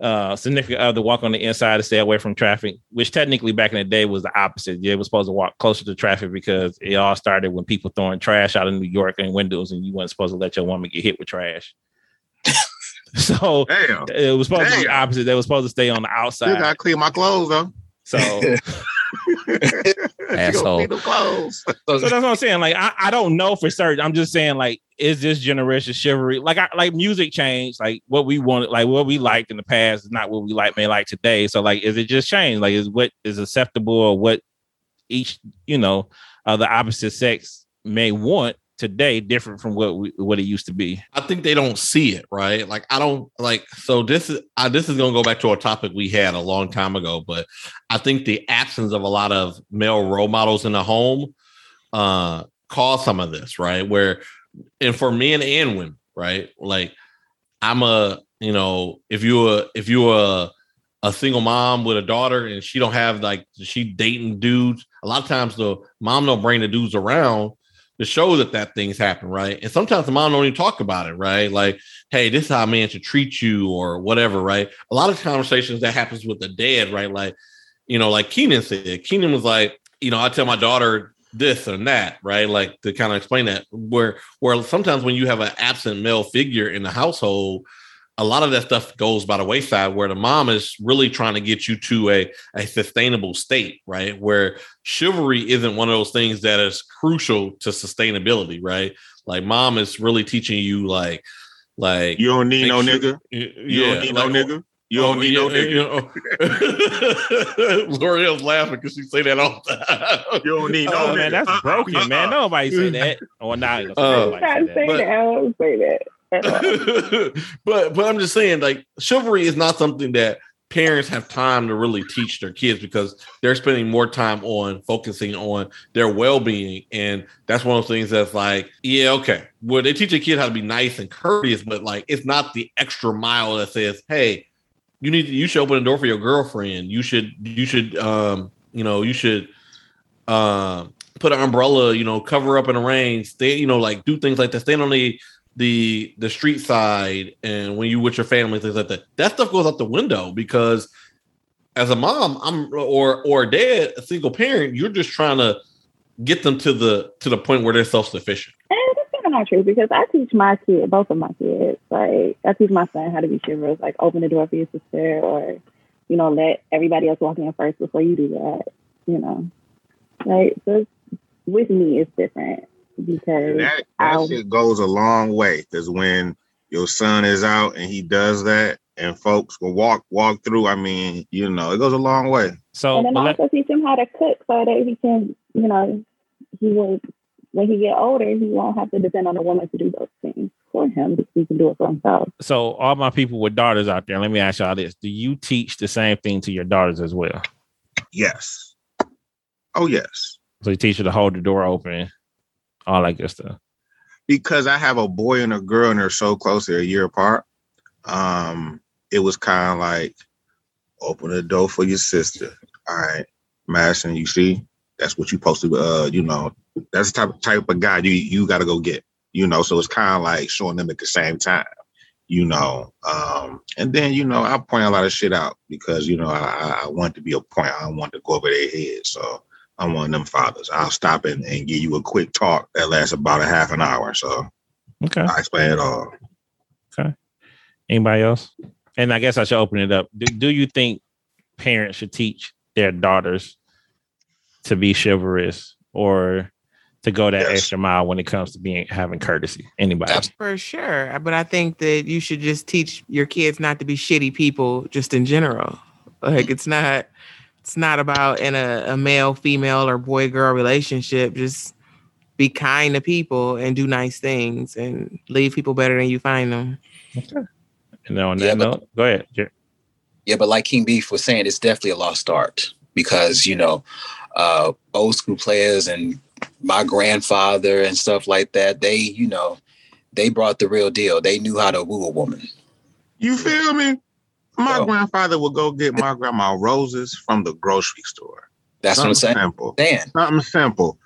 uh significant other walk on the inside to stay away from traffic, which technically back in the day was the opposite. You was supposed to walk closer to traffic because it all started when people throwing trash out of New York and windows, and you weren't supposed to let your woman get hit with trash. so damn, it was supposed to be Damn. opposite. They were supposed to stay on the still outside. gotta clean my clothes though. So Asshole. Asshole. Clean them clothes. So that's what I'm saying. Like, I, I don't know for certain. I'm just saying, like, is this generation chivalry? Like, I like music changed. Like, what we wanted, like, what we liked in the past is not what we like may like today. So, like, is it just changed? Like, is what is acceptable or what each, you know, uh, the opposite sex may want today different from what we, what it used to be? I think they don't see it, right? Like I don't like so this is I, this is going to go back to a topic we had a long time ago, but I think the absence of a lot of male role models in the home uh caused some of this, right? Where and for men and women, right? Like I'm a, you know, if you a if you a a single mom with a daughter and she don't have like she dating dudes, a lot of times the mom don't bring the dudes around to show that that things happen, right? And sometimes the mom don't even talk about it, right? Like, hey, this is how a man should treat you or whatever, right? A lot of conversations that happens with the dad, right? Like, you know, like Keenan said, Keenan was like, you know, I tell my daughter this and that, right? Like to kind of explain that. Where where sometimes when you have an absent male figure in the household, a lot of that stuff goes by the wayside where the mom is really trying to get you to a, a sustainable state, right? Where chivalry isn't one of those things that is crucial to sustainability, right? Like mom is really teaching you like like You don't need no sure- nigga. y- You don't need no nigga. You don't oh, need no nigga. you know. L'Oreal's laughing because she say that all the time. You don't need no Oh nigga. man, that's Uh-uh, broken, man. uh-uh. Nobody say that. Or not. Uh, I'm trying to say but- that. I don't say that. but but I'm just saying, like chivalry is not something that parents have time to really teach their kids because they're spending more time on focusing on their well-being. And that's one of those things that's like yeah okay. Well they teach a kid how to be nice and courteous but like it's not the extra mile that says hey you need to, you should open the door for your girlfriend. You should you should um you know you should um put an umbrella you know cover up in the rain stay you know like do things like that. Stand on the the the street side and when you with your family things like that. That stuff goes out the window because as a mom i'm or or a dad a single parent you're just trying to get them to the to the point where they're self-sufficient. And that's kind of not true because I teach my kid, both of my kids, like I teach my son how to be chivalrous, like open the door for your sister, or you know, let everybody else walk in first before you do that. You know, like so with me, it's different because And that, I'll- shit goes a long way because when your son is out and he does that and folks will walk walk through, I mean, you know, it goes a long way. So and then but let- also teach him how to cook so that he can, you know, he will when he get older, he won't have to depend on a woman to do those things for him because he can do it for himself. so all my people with daughters out there, let me ask y'all this: Do you teach the same thing to your daughters as well? Yes. Oh yes. So you teach her to hold the door open, all that good stuff. because I have a boy and a girl and they're so close, they're a year apart. Um, it was kind of like open the door for your sister. All right, Madison, you see, that's what you supposed to uh, you know, that's the type type of guy you you gotta go get, you know. So it's kind of like showing them at the same time, you know. Um, and then you know, I point a lot of shit out because you know I, I- I want to be a point. I want to go over their head. So I'm one of them fathers. I'll stop and, and give you a quick talk that lasts about a half an hour. So Okay. I explain it all. Okay. Anybody else? And I guess I should open it up. Do, do you think parents should teach their daughters to be chivalrous or to go that Yes. extra mile when it comes to being having courtesy? Anybody? Abs- For sure. But I think that you should just teach your kids not to be shitty people just in general. Like it's not it's not about in a, a male, female, or boy girl relationship. Just be kind to people and do nice things and leave people better than you find them. okay. And on Yeah, that but- note, go ahead. Jer- Yeah, but like King Beef was saying, it's definitely a lost art because you know, uh, old school players and my grandfather and stuff like that. They, you know, they brought the real deal. They knew how to woo a woman. You feel me? My grandfather would go get my grandma roses from the grocery store. That's what I'm saying. Simple. Dan, Something simple.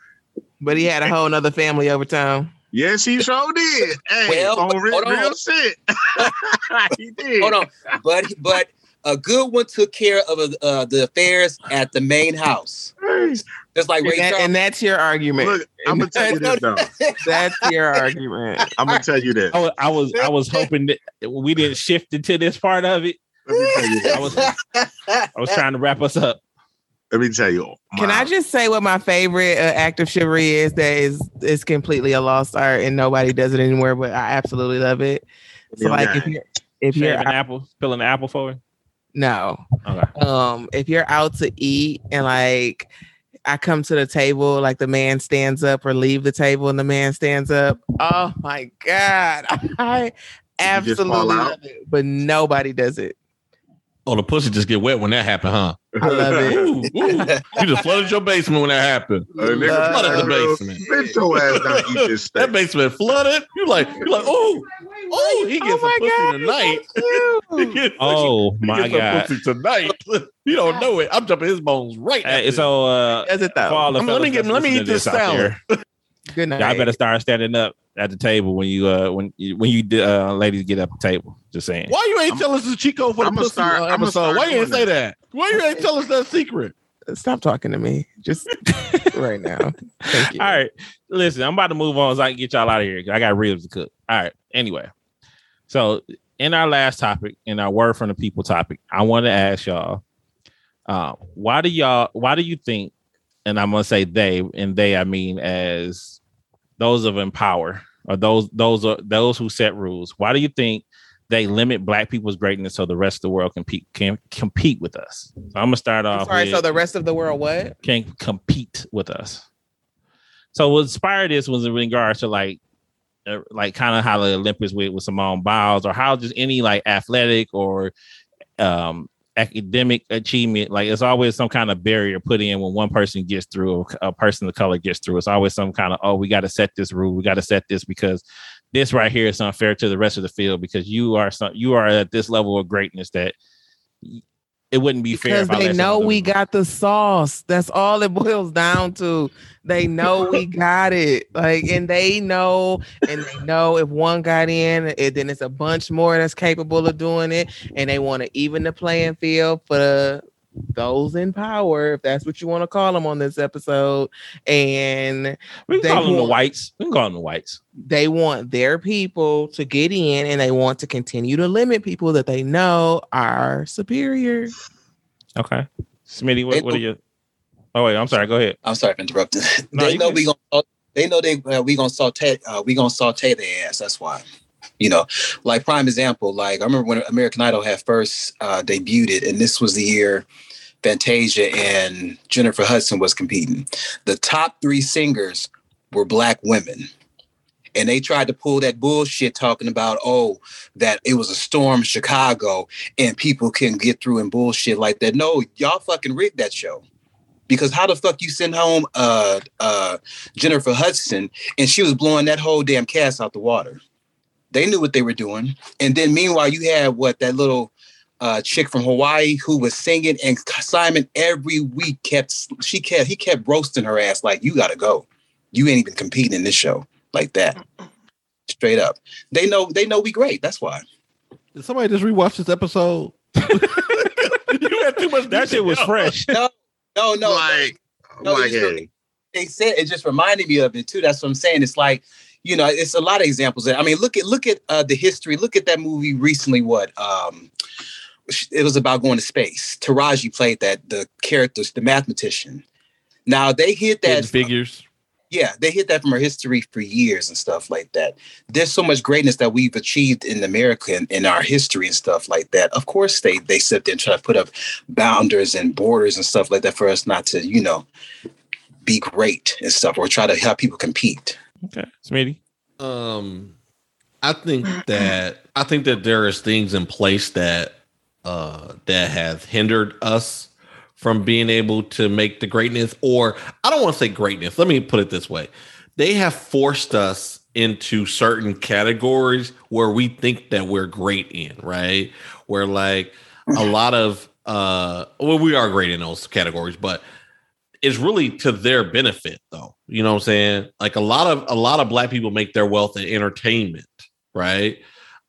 But he had a whole other family over town. Yes, he sure did. Hey, Well, on but real, hold on. real shit. he did. hold on, but but a good one took care of uh, the affairs at the main house, Hey, just like And, that- and that's your argument. Look, I'm gonna tell you this though. That's your argument. I'm gonna tell you this. I was, I was I was hoping that we didn't shift into this part of it. Let me tell you this. I was I was trying to wrap us up. Let me tell you. Can I just say what my favorite uh, act of chivalry is? That is is completely a lost art and nobody does it anymore. But I absolutely love it. So Yeah, like if you're if you're Shaving apple, peeling an apple for her. no, Okay. um, if you're out to eat and like I come to the table, like the man stands up or leave the table and the man stands up. Oh my god, I You just fall absolutely love it. But nobody does it. Oh, the pussy just get wet when that happened, huh? I love it. Ooh, ooh. You just flooded your basement when that happened. Uh, nigga, Flooded the basement. Sit your ass down, eat this That basement flooded. You like, you like, oh, oh, he gets Oh a pussy my tonight. God, He you're so cute. gets- Oh he my gets a god. pussy tonight. You don't know it. I'm jumping his bones right Hey, now. so uh Does it for though? all let me get- let me listening eat to this out salad. Good night. Y'all better start standing up at the table when you uh when you when you uh ladies get up the table. Just saying. Why you ain't I'm- tell us the Chico for the I'ma pussy start- uh, I'ma episode? Why you ain't say that? Why you ain't tell us that secret? Stop talking to me. Just right now. Thank you. All right. Listen, I'm about to move on so I can get y'all out of here. I got ribs to cook. All right. Anyway. So in our last topic, in our word from the people topic, I want to ask y'all, uh, why do y'all why do you think, and I'm gonna say they, and they I mean as those of empower or those those are those who set rules, why do you think they limit black people's greatness so the rest of the world can, pe- can compete with us? So I'm gonna start I'm off sorry. with So the rest of the world, what? can compete with us. So what inspired this was in regards to like, uh, like kind of how the Olympics with with Simone Biles, or how just any like athletic or um academic achievement. Like it's always some kind of barrier put in when one person gets through, a person of color gets through. It's always some kind of oh, we got to set this rule, we got to set this because this right here is unfair to the rest of the field because you are some you are at this level of greatness that. It wouldn't be fair Because if they know we got the sauce. That's all it boils down to. They know we got it. Like, and they know, and they know if one got in, it, then it's a bunch more that's capable of doing it. And they want to even the playing field for the, those in power, if that's what you want to call them on this episode. And We can They call them the want- whites. We can call them the whites. they want their people to get in and they want to continue to limit people that they know are superior. Okay. Smitty, what, what are you? Oh wait, I'm sorry. Go ahead. I'm sorry for interrupting. No, they you know good. we gonna they know they uh, we gonna saute uh, we gonna saute their ass. That's why. You know, like prime example, like I remember when American Idol had first uh, debuted, and this was the year Fantasia and Jennifer Hudson was competing. The top three singers were black women. And they tried to pull that bullshit talking about, oh, that it was a storm in Chicago and people can get through and bullshit like that. No, y'all fucking rigged that show because how the fuck you send home uh uh Jennifer Hudson and she was blowing that whole damn cast out the water. They knew what they were doing. And then meanwhile you had what that little uh chick from Hawaii who was singing and Simon every week kept she kept he kept roasting her ass like you got to go. You ain't even competing in this show like that. Straight up. They know they know we great. That's why. Did somebody just rewatch this episode? you had too much. That shit was detail. fresh. No, no, no. like, no, like, it's hey, they said it just reminded me of it too. That's what I'm saying. It's like, you know, it's a lot of examples. That, I mean, look at look at uh, the history. Look at that movie recently. What um, it was about going to space. Taraji played that the characters, the mathematician. Now they hit that figures. yeah, they hit that from her history for years and stuff like that. There's so much greatness that we've achieved in America and in our history and stuff like that. Of course, they they sit there and try to put up boundaries and borders and stuff like that for us not to, you know, be great and stuff or try to help people compete. Okay, Smitty. Um, I think that I think that there is things in place that uh that have hindered us from being able to make the greatness, or I don't want to say greatness. Let me put it this way: they have forced us into certain categories where we think that we're great in, right? Where like a lot of uh well, we are great in those categories, but it's really to their benefit though. You know what I'm saying? Like a lot of a lot of black people make their wealth in entertainment, right?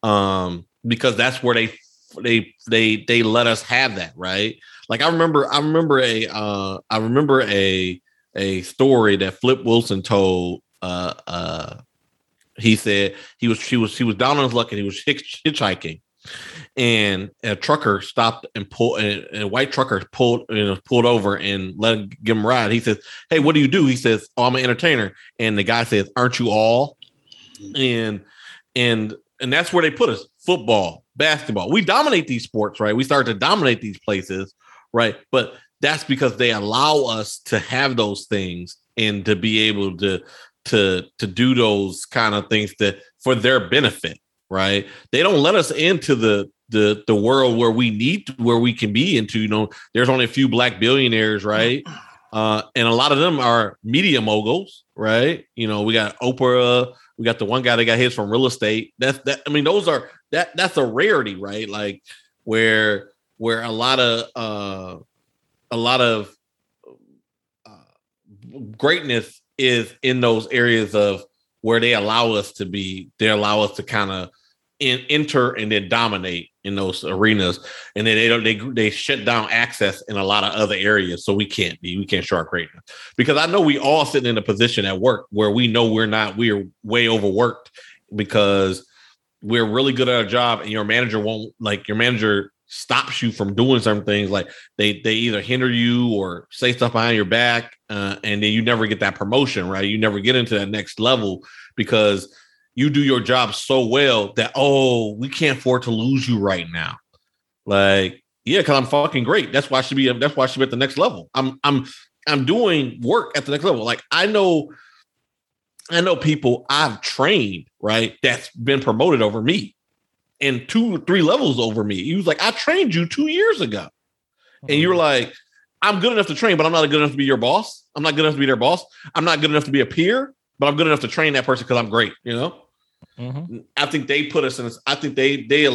Um, because that's where they they they they let us have that, right? Like I remember I remember a uh I remember a a story that Flip Wilson told uh uh he said he was she was he was down on his luck and he was hitchhiking and a trucker stopped and pulled and a white trucker pulled you know, pulled over and let him give him a ride. He says, Hey, what do you do? He says, Oh, I'm an entertainer. And the guy says, Aren't you all? And and and that's where they put us football, basketball. We dominate these sports, right? We start to dominate these places, right? But that's because they allow us to have those things and to be able to to to do those kind of things that for their benefit right? They don't let us into the the the world where we need to, where we can be into you know? There's only a few black billionaires right? Uh and a lot of them are media moguls right? You know we got oprah we got the one guy that got his from real estate. That's that i mean those are that that's a rarity right? Like where where a lot of uh a lot of uh, greatness is in those areas of where they allow us to be they allow us to kind of enter and then dominate in those arenas. And then they don't they they shut down access in a lot of other areas so we can't be we can't show our greatness. Because i know we all sitting in a position at work where we know we're not we're way overworked because we're really good at our job and your manager won't like your manager stops you from doing certain things. Like they they either hinder you or say stuff behind your back uh, and then you never get that promotion right? You never get into that next level because you do your job so well that oh we can't afford to lose you right now. Like yeah because i'm fucking great. That's why i should be that's why i should be at the next level. I'm i'm i'm doing work at the next level. Like i know i know people i've trained right that's been promoted over me and two three levels over me. He was like i trained you two years ago. And you're like i'm good enough to train but i'm not good enough to be your boss i'm not good enough to be their boss i'm not good enough to be a peer but i'm good enough to train that person because i'm great you know Mhm. I think they put us in. I think they they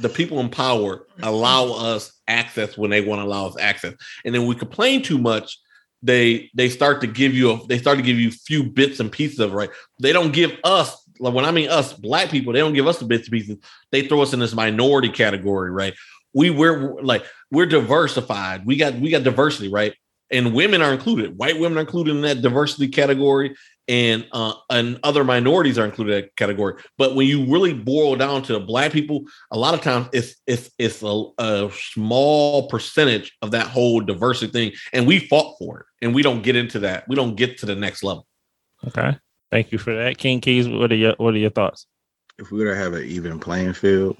the people in power allow us access when they want to allow us access, and then we complain too much. They they start to give you a, they start to give you few bits and pieces of it, right. They don't give us like when I mean us black people. They don't give us the bits and pieces. They throw us in this minority category, right. We we're like we're diversified. We got we got diversity, right. And women are included. White women are included in that diversity category and uh, and other minorities are included in that category. But when you really boil down to the black people, a lot of times it's it's it's a, a small percentage of that whole diversity thing, and we fought for it, and we don't get into that. We don't get to the next level. Okay. Thank you for that. King Keys, what are your what are your thoughts? if we were to have an even playing field,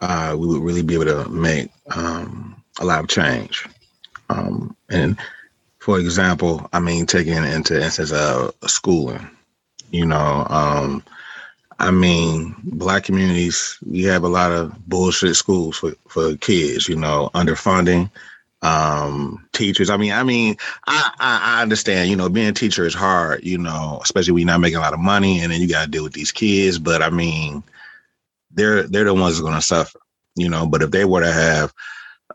uh, we would really be able to make um, a lot of change. Um, and for example, I mean, taking into instance of schooling, you know, um, I mean, black communities, we have a lot of bullshit schools for, for kids, you know, underfunding, um, teachers. I mean, I mean, I, I, I understand, you know, being a teacher is hard, you know, especially when you're not making a lot of money and then you got to deal with these kids. But I mean, they're they're the ones going to suffer, you know. But if they were to have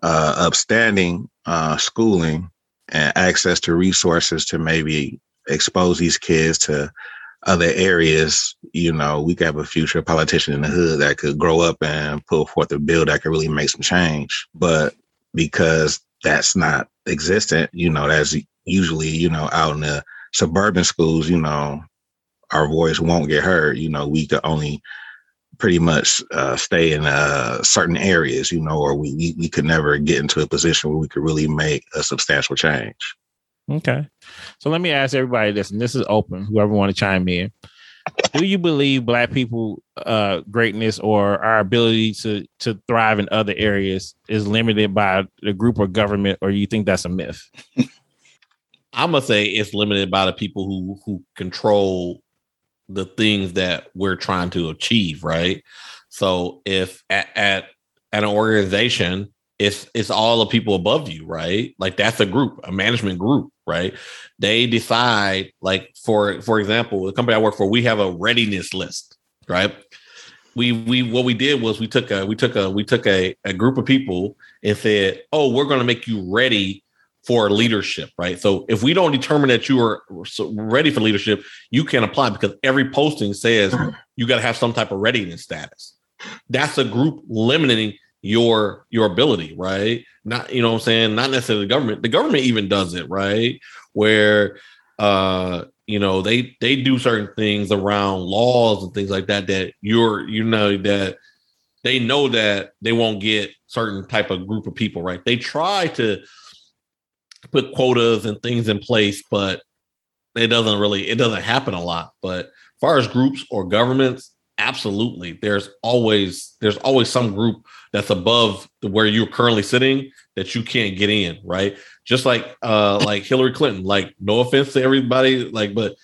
uh, upstanding uh, schooling and access to resources to maybe expose these kids to other areas, you know, we could have a future politician in the hood that could grow up and put forth a bill that could really make some change. But because that's not existent, you know, that's usually, you know, out in the suburban schools, you know, our voice won't get heard. You know, we could only pretty much uh, stay in uh, certain areas, you know, or we, we we could never get into a position where we could really make a substantial change. Okay. So let me ask everybody this, and this is open, whoever want to chime in. Do you believe black people uh greatness or our ability to to thrive in other areas is limited by the group or government, or you think that's a myth? I'm gonna say it's limited by the people who who control the things that we're trying to achieve, right? So if at at, an organization it's it's all the people above you, right? Like that's a group, a management group, right? They decide, like for for example, the company I work for, we have a readiness list, right? We we what we did was we took a we took a we took a, a group of people and said, oh, we're to make you ready for leadership, right? So if we don't determine that you are ready for leadership, you can't apply because every posting says you got to have some type of readiness status. That's a group limiting your your ability, right? Not you know what I'm saying, not necessarily the government. The government even does it, right? Where uh you know they they do certain things around laws and things like that that you're you know that they know that they won't get certain type of group of people, right? They try to put quotas and things in place, but it doesn't really it doesn't happen a lot. But as far as groups or governments, absolutely. There's always there's always some group that's above the, where you're currently sitting that you can't get in right? Just like uh like hillary clinton like no offense to everybody like but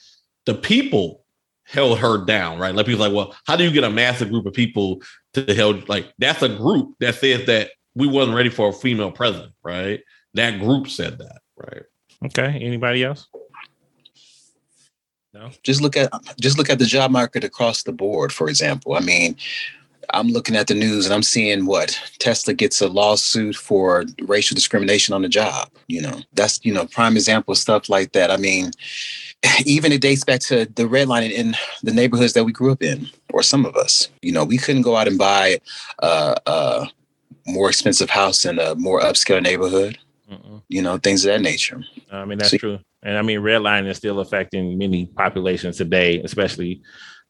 the people held her down right? Like people like well how do you get a massive group of people to help like that's a group that says that we wasn't ready for a female president right that group said that right okay anybody else no. Just look at just look at the job market across the board. For example, I mean, I'm looking at the news and I'm seeing what Tesla gets a lawsuit for racial discrimination on the job. You know, that's you know prime example of stuff like that. I mean, even it dates back to the redlining in the neighborhoods that we grew up in, or some of us. You know, we couldn't go out and buy a, a more expensive house in a more upscale neighborhood. Mm-mm. You know, things of that nature. I mean, that's true. And I mean, redlining is still affecting many populations today, especially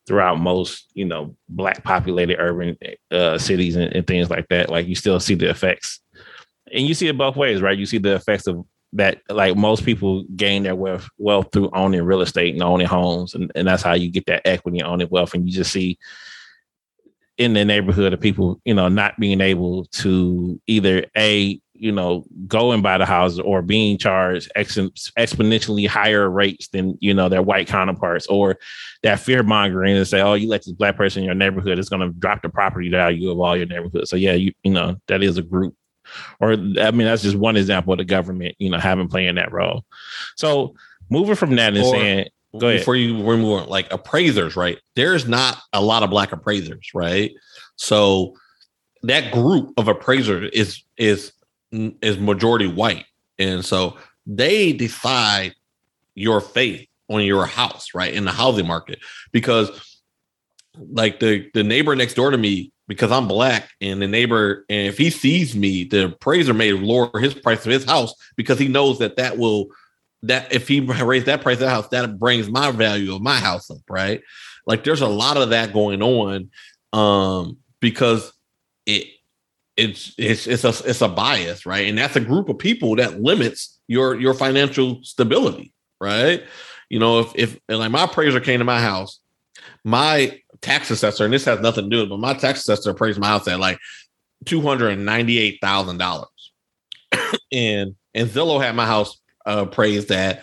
throughout most, you know, black populated urban uh, cities and, and things like that. Like you still see the effects, and you see it both ways, right? You see the effects of that like most people gain their wealth wealth through owning real estate and owning homes and, and that's how you get that equity owning wealth and you just see in the neighborhood of people you know not being able to either a you know, going by the houses or being charged ex- exponentially higher rates than, you know, their white counterparts or that fear mongering and say, oh, you let this black person in your neighborhood, it's going to drop the property value of all your neighborhood. So, yeah, you, you know, that is a group. Or, I mean, that's just one example of the government, you know, having playing that role. So, moving from that and or, saying, go ahead. Before you remove on, like appraisers, right? There's not a lot of black appraisers, right? So, that group of appraisers is is is majority white, and so they decide your faith on your house, right, in the housing market, because like the the neighbor next door to me because I'm black and the neighbor and if he sees me the appraiser may lower his price of his house because he knows that that will that if he raise that price of the house that brings my value of my house up right? Like there's a lot of that going on um because it it's it's it's a it's a bias, right? And that's a group of people that limits your your financial stability, right? You know, if if like my appraiser came to my house, my tax assessor, and this has nothing to do with it, but my tax assessor appraised my house at like two hundred and ninety eight thousand dollars, and and Zillow had my house appraised at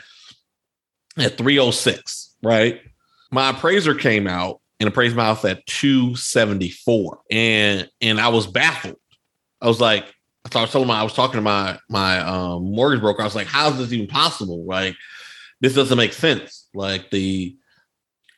at three oh six, right? My appraiser came out and appraised my house at 274 and and i was baffled I was like, I was telling my, I was talking to my my um, mortgage broker. I was like, how is this even possible? Like, this doesn't make sense. Like the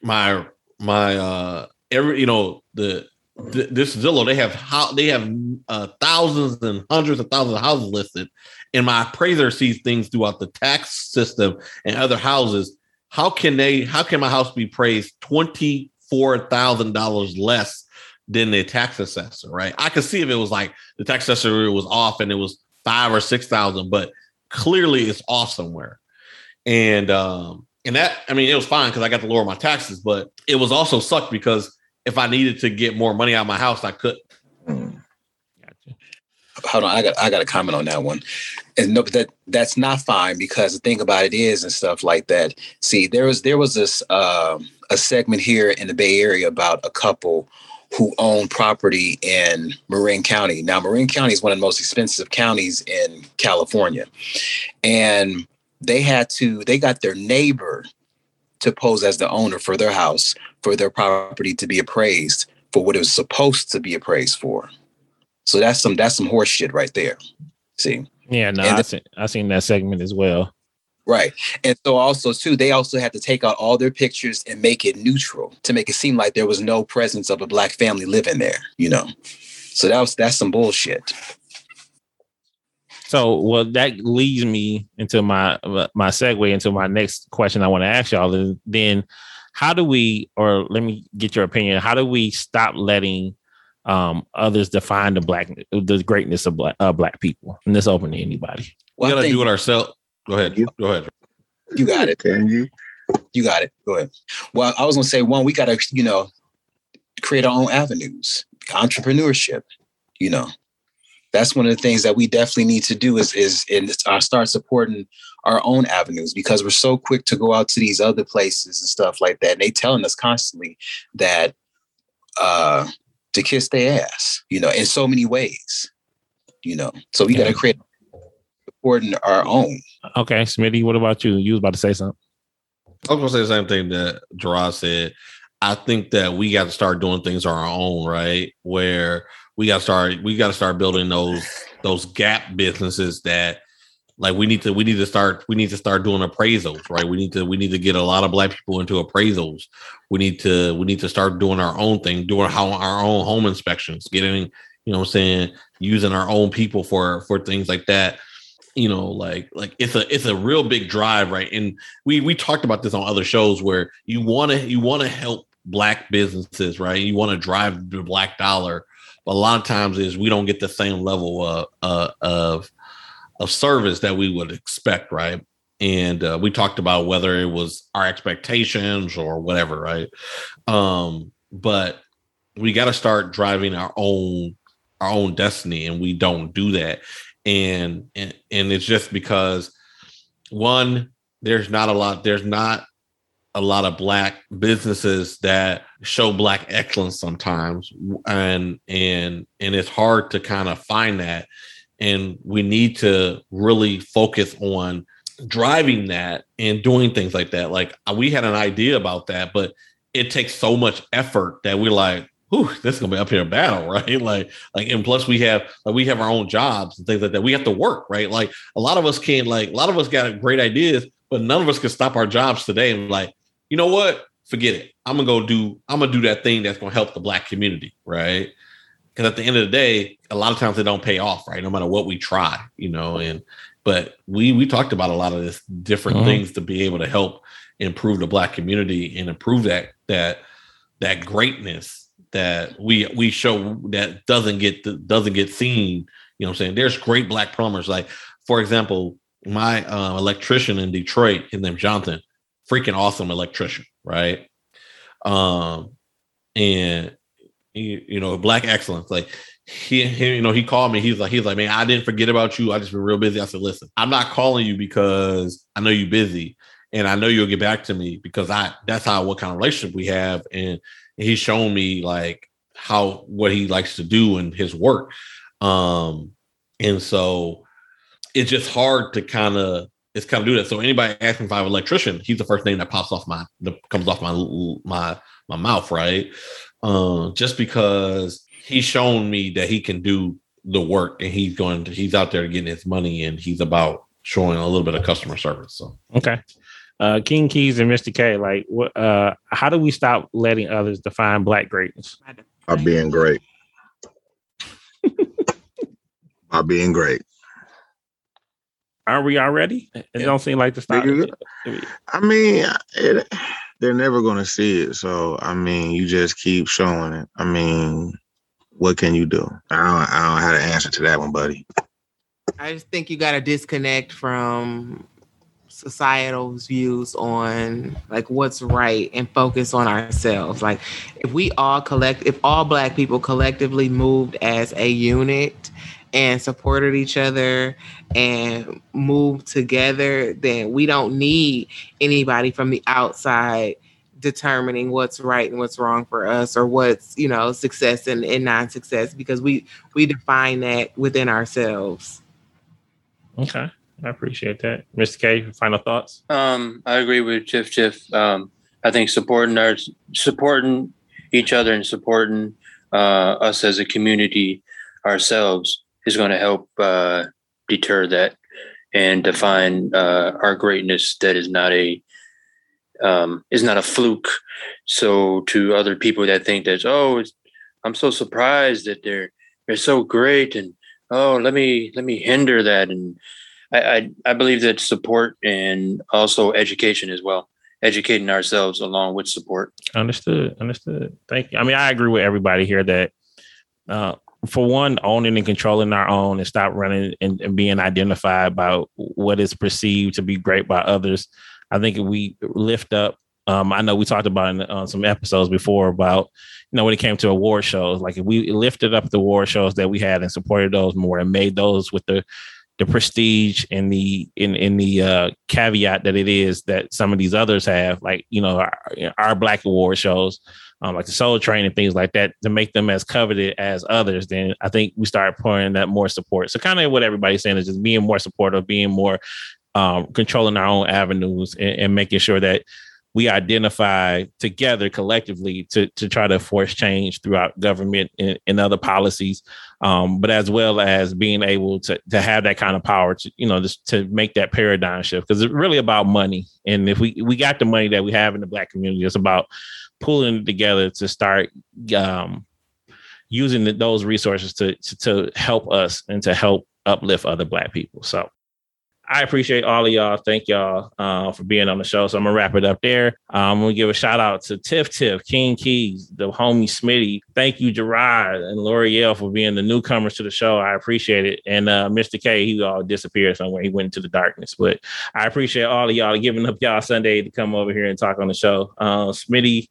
my my uh every you know the, the this Zillow they have how they have uh, thousands and hundreds of thousands of houses listed, and my appraiser sees things throughout the tax system and other houses. How can they? How can my house be praised twenty four thousand dollars less than the tax assessor, right? I could see if it was like the tax assessor was off and it was five or six thousand, but clearly it's off somewhere. And um, and that I mean it was fine because I got to lower my taxes, but it was also sucked because if I needed to get more money out of my house, I could. Mm. Gotcha. Hold on, I got I got a comment on that one. And no, that that's not fine because the thing about it is and stuff like that. See, there was there was this uh, a segment here in the Bay Area about a couple who own property in Marin County. Now, Marin County is one of the most expensive counties in California. And they had to, they got their neighbor to pose as the owner for their house, for their property to be appraised for what it was supposed to be appraised for. So that's some that's some horse shit right there. See, Yeah, no, I seen I seen that segment as well. Right? And so also too, they also had to take out all their pictures and make it neutral to make it seem like there was no presence of a black family living there. You know, so that was that's some bullshit. So, well, that leads me into my my segue into my next question. I want to ask y'all. Is then, how do we, or let me get your opinion? How do we stop letting um, others define the black, the greatness of black, uh, black people? And this open to anybody. We Well, I gotta think do it ourselves. Go ahead. You- Go ahead. you got it. Can you? You got it. Go ahead. Well, I was gonna say one, we gotta, you know, create our own avenues, entrepreneurship. You know, that's one of the things that we definitely need to do is is and uh, start supporting our own avenues because we're so quick to go out to these other places and stuff like that. And they telling us constantly that uh to kiss their ass, you know, in so many ways. You know, so we Yeah. gotta create supporting our own. Okay, Smitty, what about you? You was about to say something. I was gonna say the same thing that Gerard said. I think that we got to start doing things on our own, right? Where we got to start, we got to start building those those gap businesses that, like, we need to we need to start we need to start doing appraisals, right? We need to we need to get a lot of black people into appraisals. We need to we need to start doing our own thing, doing how our own home inspections, getting you know, what I'm saying using our own people for for things like that. You know, like like it's a it's a real big drive, right? And we we talked about this on other shows where you want to you want to help black businesses right? You want to drive the black dollar. But a lot of times is we don't get the same level of uh, of of service that we would expect right? And uh, we talked about whether it was our expectations or whatever right? Um but we got to start driving our own our own destiny and we don't do that and and, and it's just because one there's not a lot there's not a lot of black businesses that show black excellence sometimes. And and and it's hard to kind of find that. And we need to really focus on driving that and doing things like that. Like we had an idea about that but it takes so much effort that we're like Whew, this is gonna be up here battle, right? Like, like, and plus we have like we have our own jobs and things like that. We have to work, right? Like a lot of us can't, like, a lot of us got great ideas, but none of us can stop our jobs today and like, you know what? Forget it. I'm gonna go do. I'm gonna do that thing that's gonna help the black community, right? Because at the end of the day, a lot of times they don't pay off, right? No matter what we try, you know. And but we we talked about a lot of this different Mhm. things to be able to help improve the black community and improve that that that greatness that we we show that doesn't get doesn't get seen. You know, what I'm saying there's great black plumbers. Like for example, my uh, electrician in Detroit, his name Jonathan freaking awesome electrician, right? Um, and you, you know, black excellence. Like he, he, you know, he called me. He's like, he's like, man, I didn't forget about you. I just been real busy. I said, listen, I'm not calling you because I know you're busy, and I know you'll get back to me because I that's how what kind of relationship we have, and he's shown me like how what he likes to do and his work. Um, and so it's just hard to kind of it's kind of do that. So anybody asking if I have an electrician, he's the first name that pops off my that comes off my my my mouth, right? Uh, just because he's shown me that he can do the work and he's going to, he's out there getting his money and he's about showing a little bit of customer service. So Okay. Uh, King Keys and Mr. K, like, what? Uh, how do we stop letting others define black greatness? By being great. By being great. Are we already? It Yeah. don't seem like the stop. I mean, it, they're never gonna see it. So I mean, you just keep showing it. I mean, what can you do? I don't, I don't have an answer to that one, buddy. I just think you got to disconnect from societal's views on like what's right and focus on ourselves. Like if we all collect, if all black people collectively moved as a unit and supported each other and moved together, then we don't need anybody from the outside determining what's right and what's wrong for us or what's you know success and, and non-success because we we define that within ourselves Okay. I appreciate that. Mr. K, final thoughts? Um, I agree with Chiff Chiff. Um, I think supporting our supporting each other and supporting uh, us as a community ourselves is going to help uh, deter that and define uh, our greatness that is not a um, is not a fluke. So to other people that think that oh, I'm so surprised that they're they're so great and oh let me let me hinder that and I, I, I believe that support and also education as well educating ourselves along with support. Understood understood. Thank you. I mean i agree with everybody here that uh, for one, owning and controlling our own and stop running and, and, being identified by what is perceived to be great by others. I think if we lift up, um, I know we talked about in uh, some episodes before about, you know, when it came to award shows, like if we lifted up the award shows that we had and supported those more and made those with the the prestige and the in in the uh, caveat that it is that some of these others have, like you know our, our Black award shows, um, like the Soul Train and things like that, to make them as coveted as others, then I think we start pouring that more support. So kind of what everybody's saying is just being more supportive, being more um, controlling our own avenues, and, and making sure that we identify together collectively to to try to force change throughout government and, and other policies, um, but as well as being able to to have that kind of power to you know just to make that paradigm shift because it's really about money. And if we we got the money that we have in the black community, it's about pulling it together to start um, using those resources to, to, to help us and to help uplift other black people. So I appreciate all of y'all. Thank y'all uh, for being on the show. So I'm gonna wrap it up there. Um, I'm gonna give a shout out to Tiff Tiff, King Keys, the homie Smitty. Thank you, Gerard and L'Oreal for being the newcomers to the show. I appreciate it. And uh, Mr. K, he all disappeared somewhere. He went into the darkness. But I appreciate all of y'all giving up y'all Sunday to come over here and talk on the show. Uh, Smitty,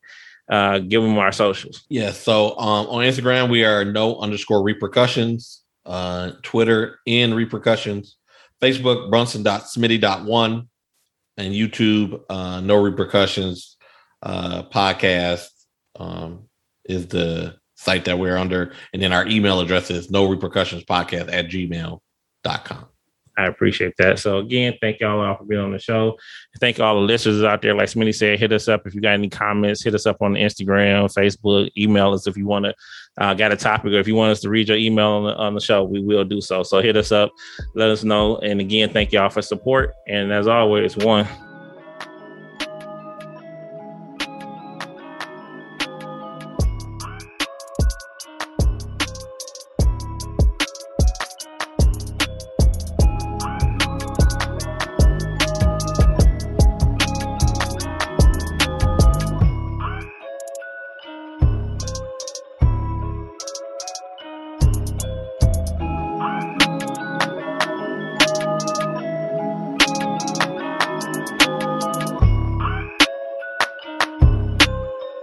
uh, give them our socials. Yeah. So um, on Instagram, we are no underscore repercussions. Uh, Twitter in repercussions. Facebook, Brunson.smitty.1, and YouTube, uh, No Repercussions uh, podcast um, is the site that we're under. And then our email address is no repercussions podcast at gmail.com. I appreciate that. So again, thank y'all all for being on the show. Thank all the listeners out there. Like Smitty said, hit us up if you got any comments. Hit us up on Instagram, Facebook. Email us if you want to uh, got a topic or if you want us to read your email on the, on the show, we will do so. So hit us up, let us know. And again, thank y'all for support. And as always, one.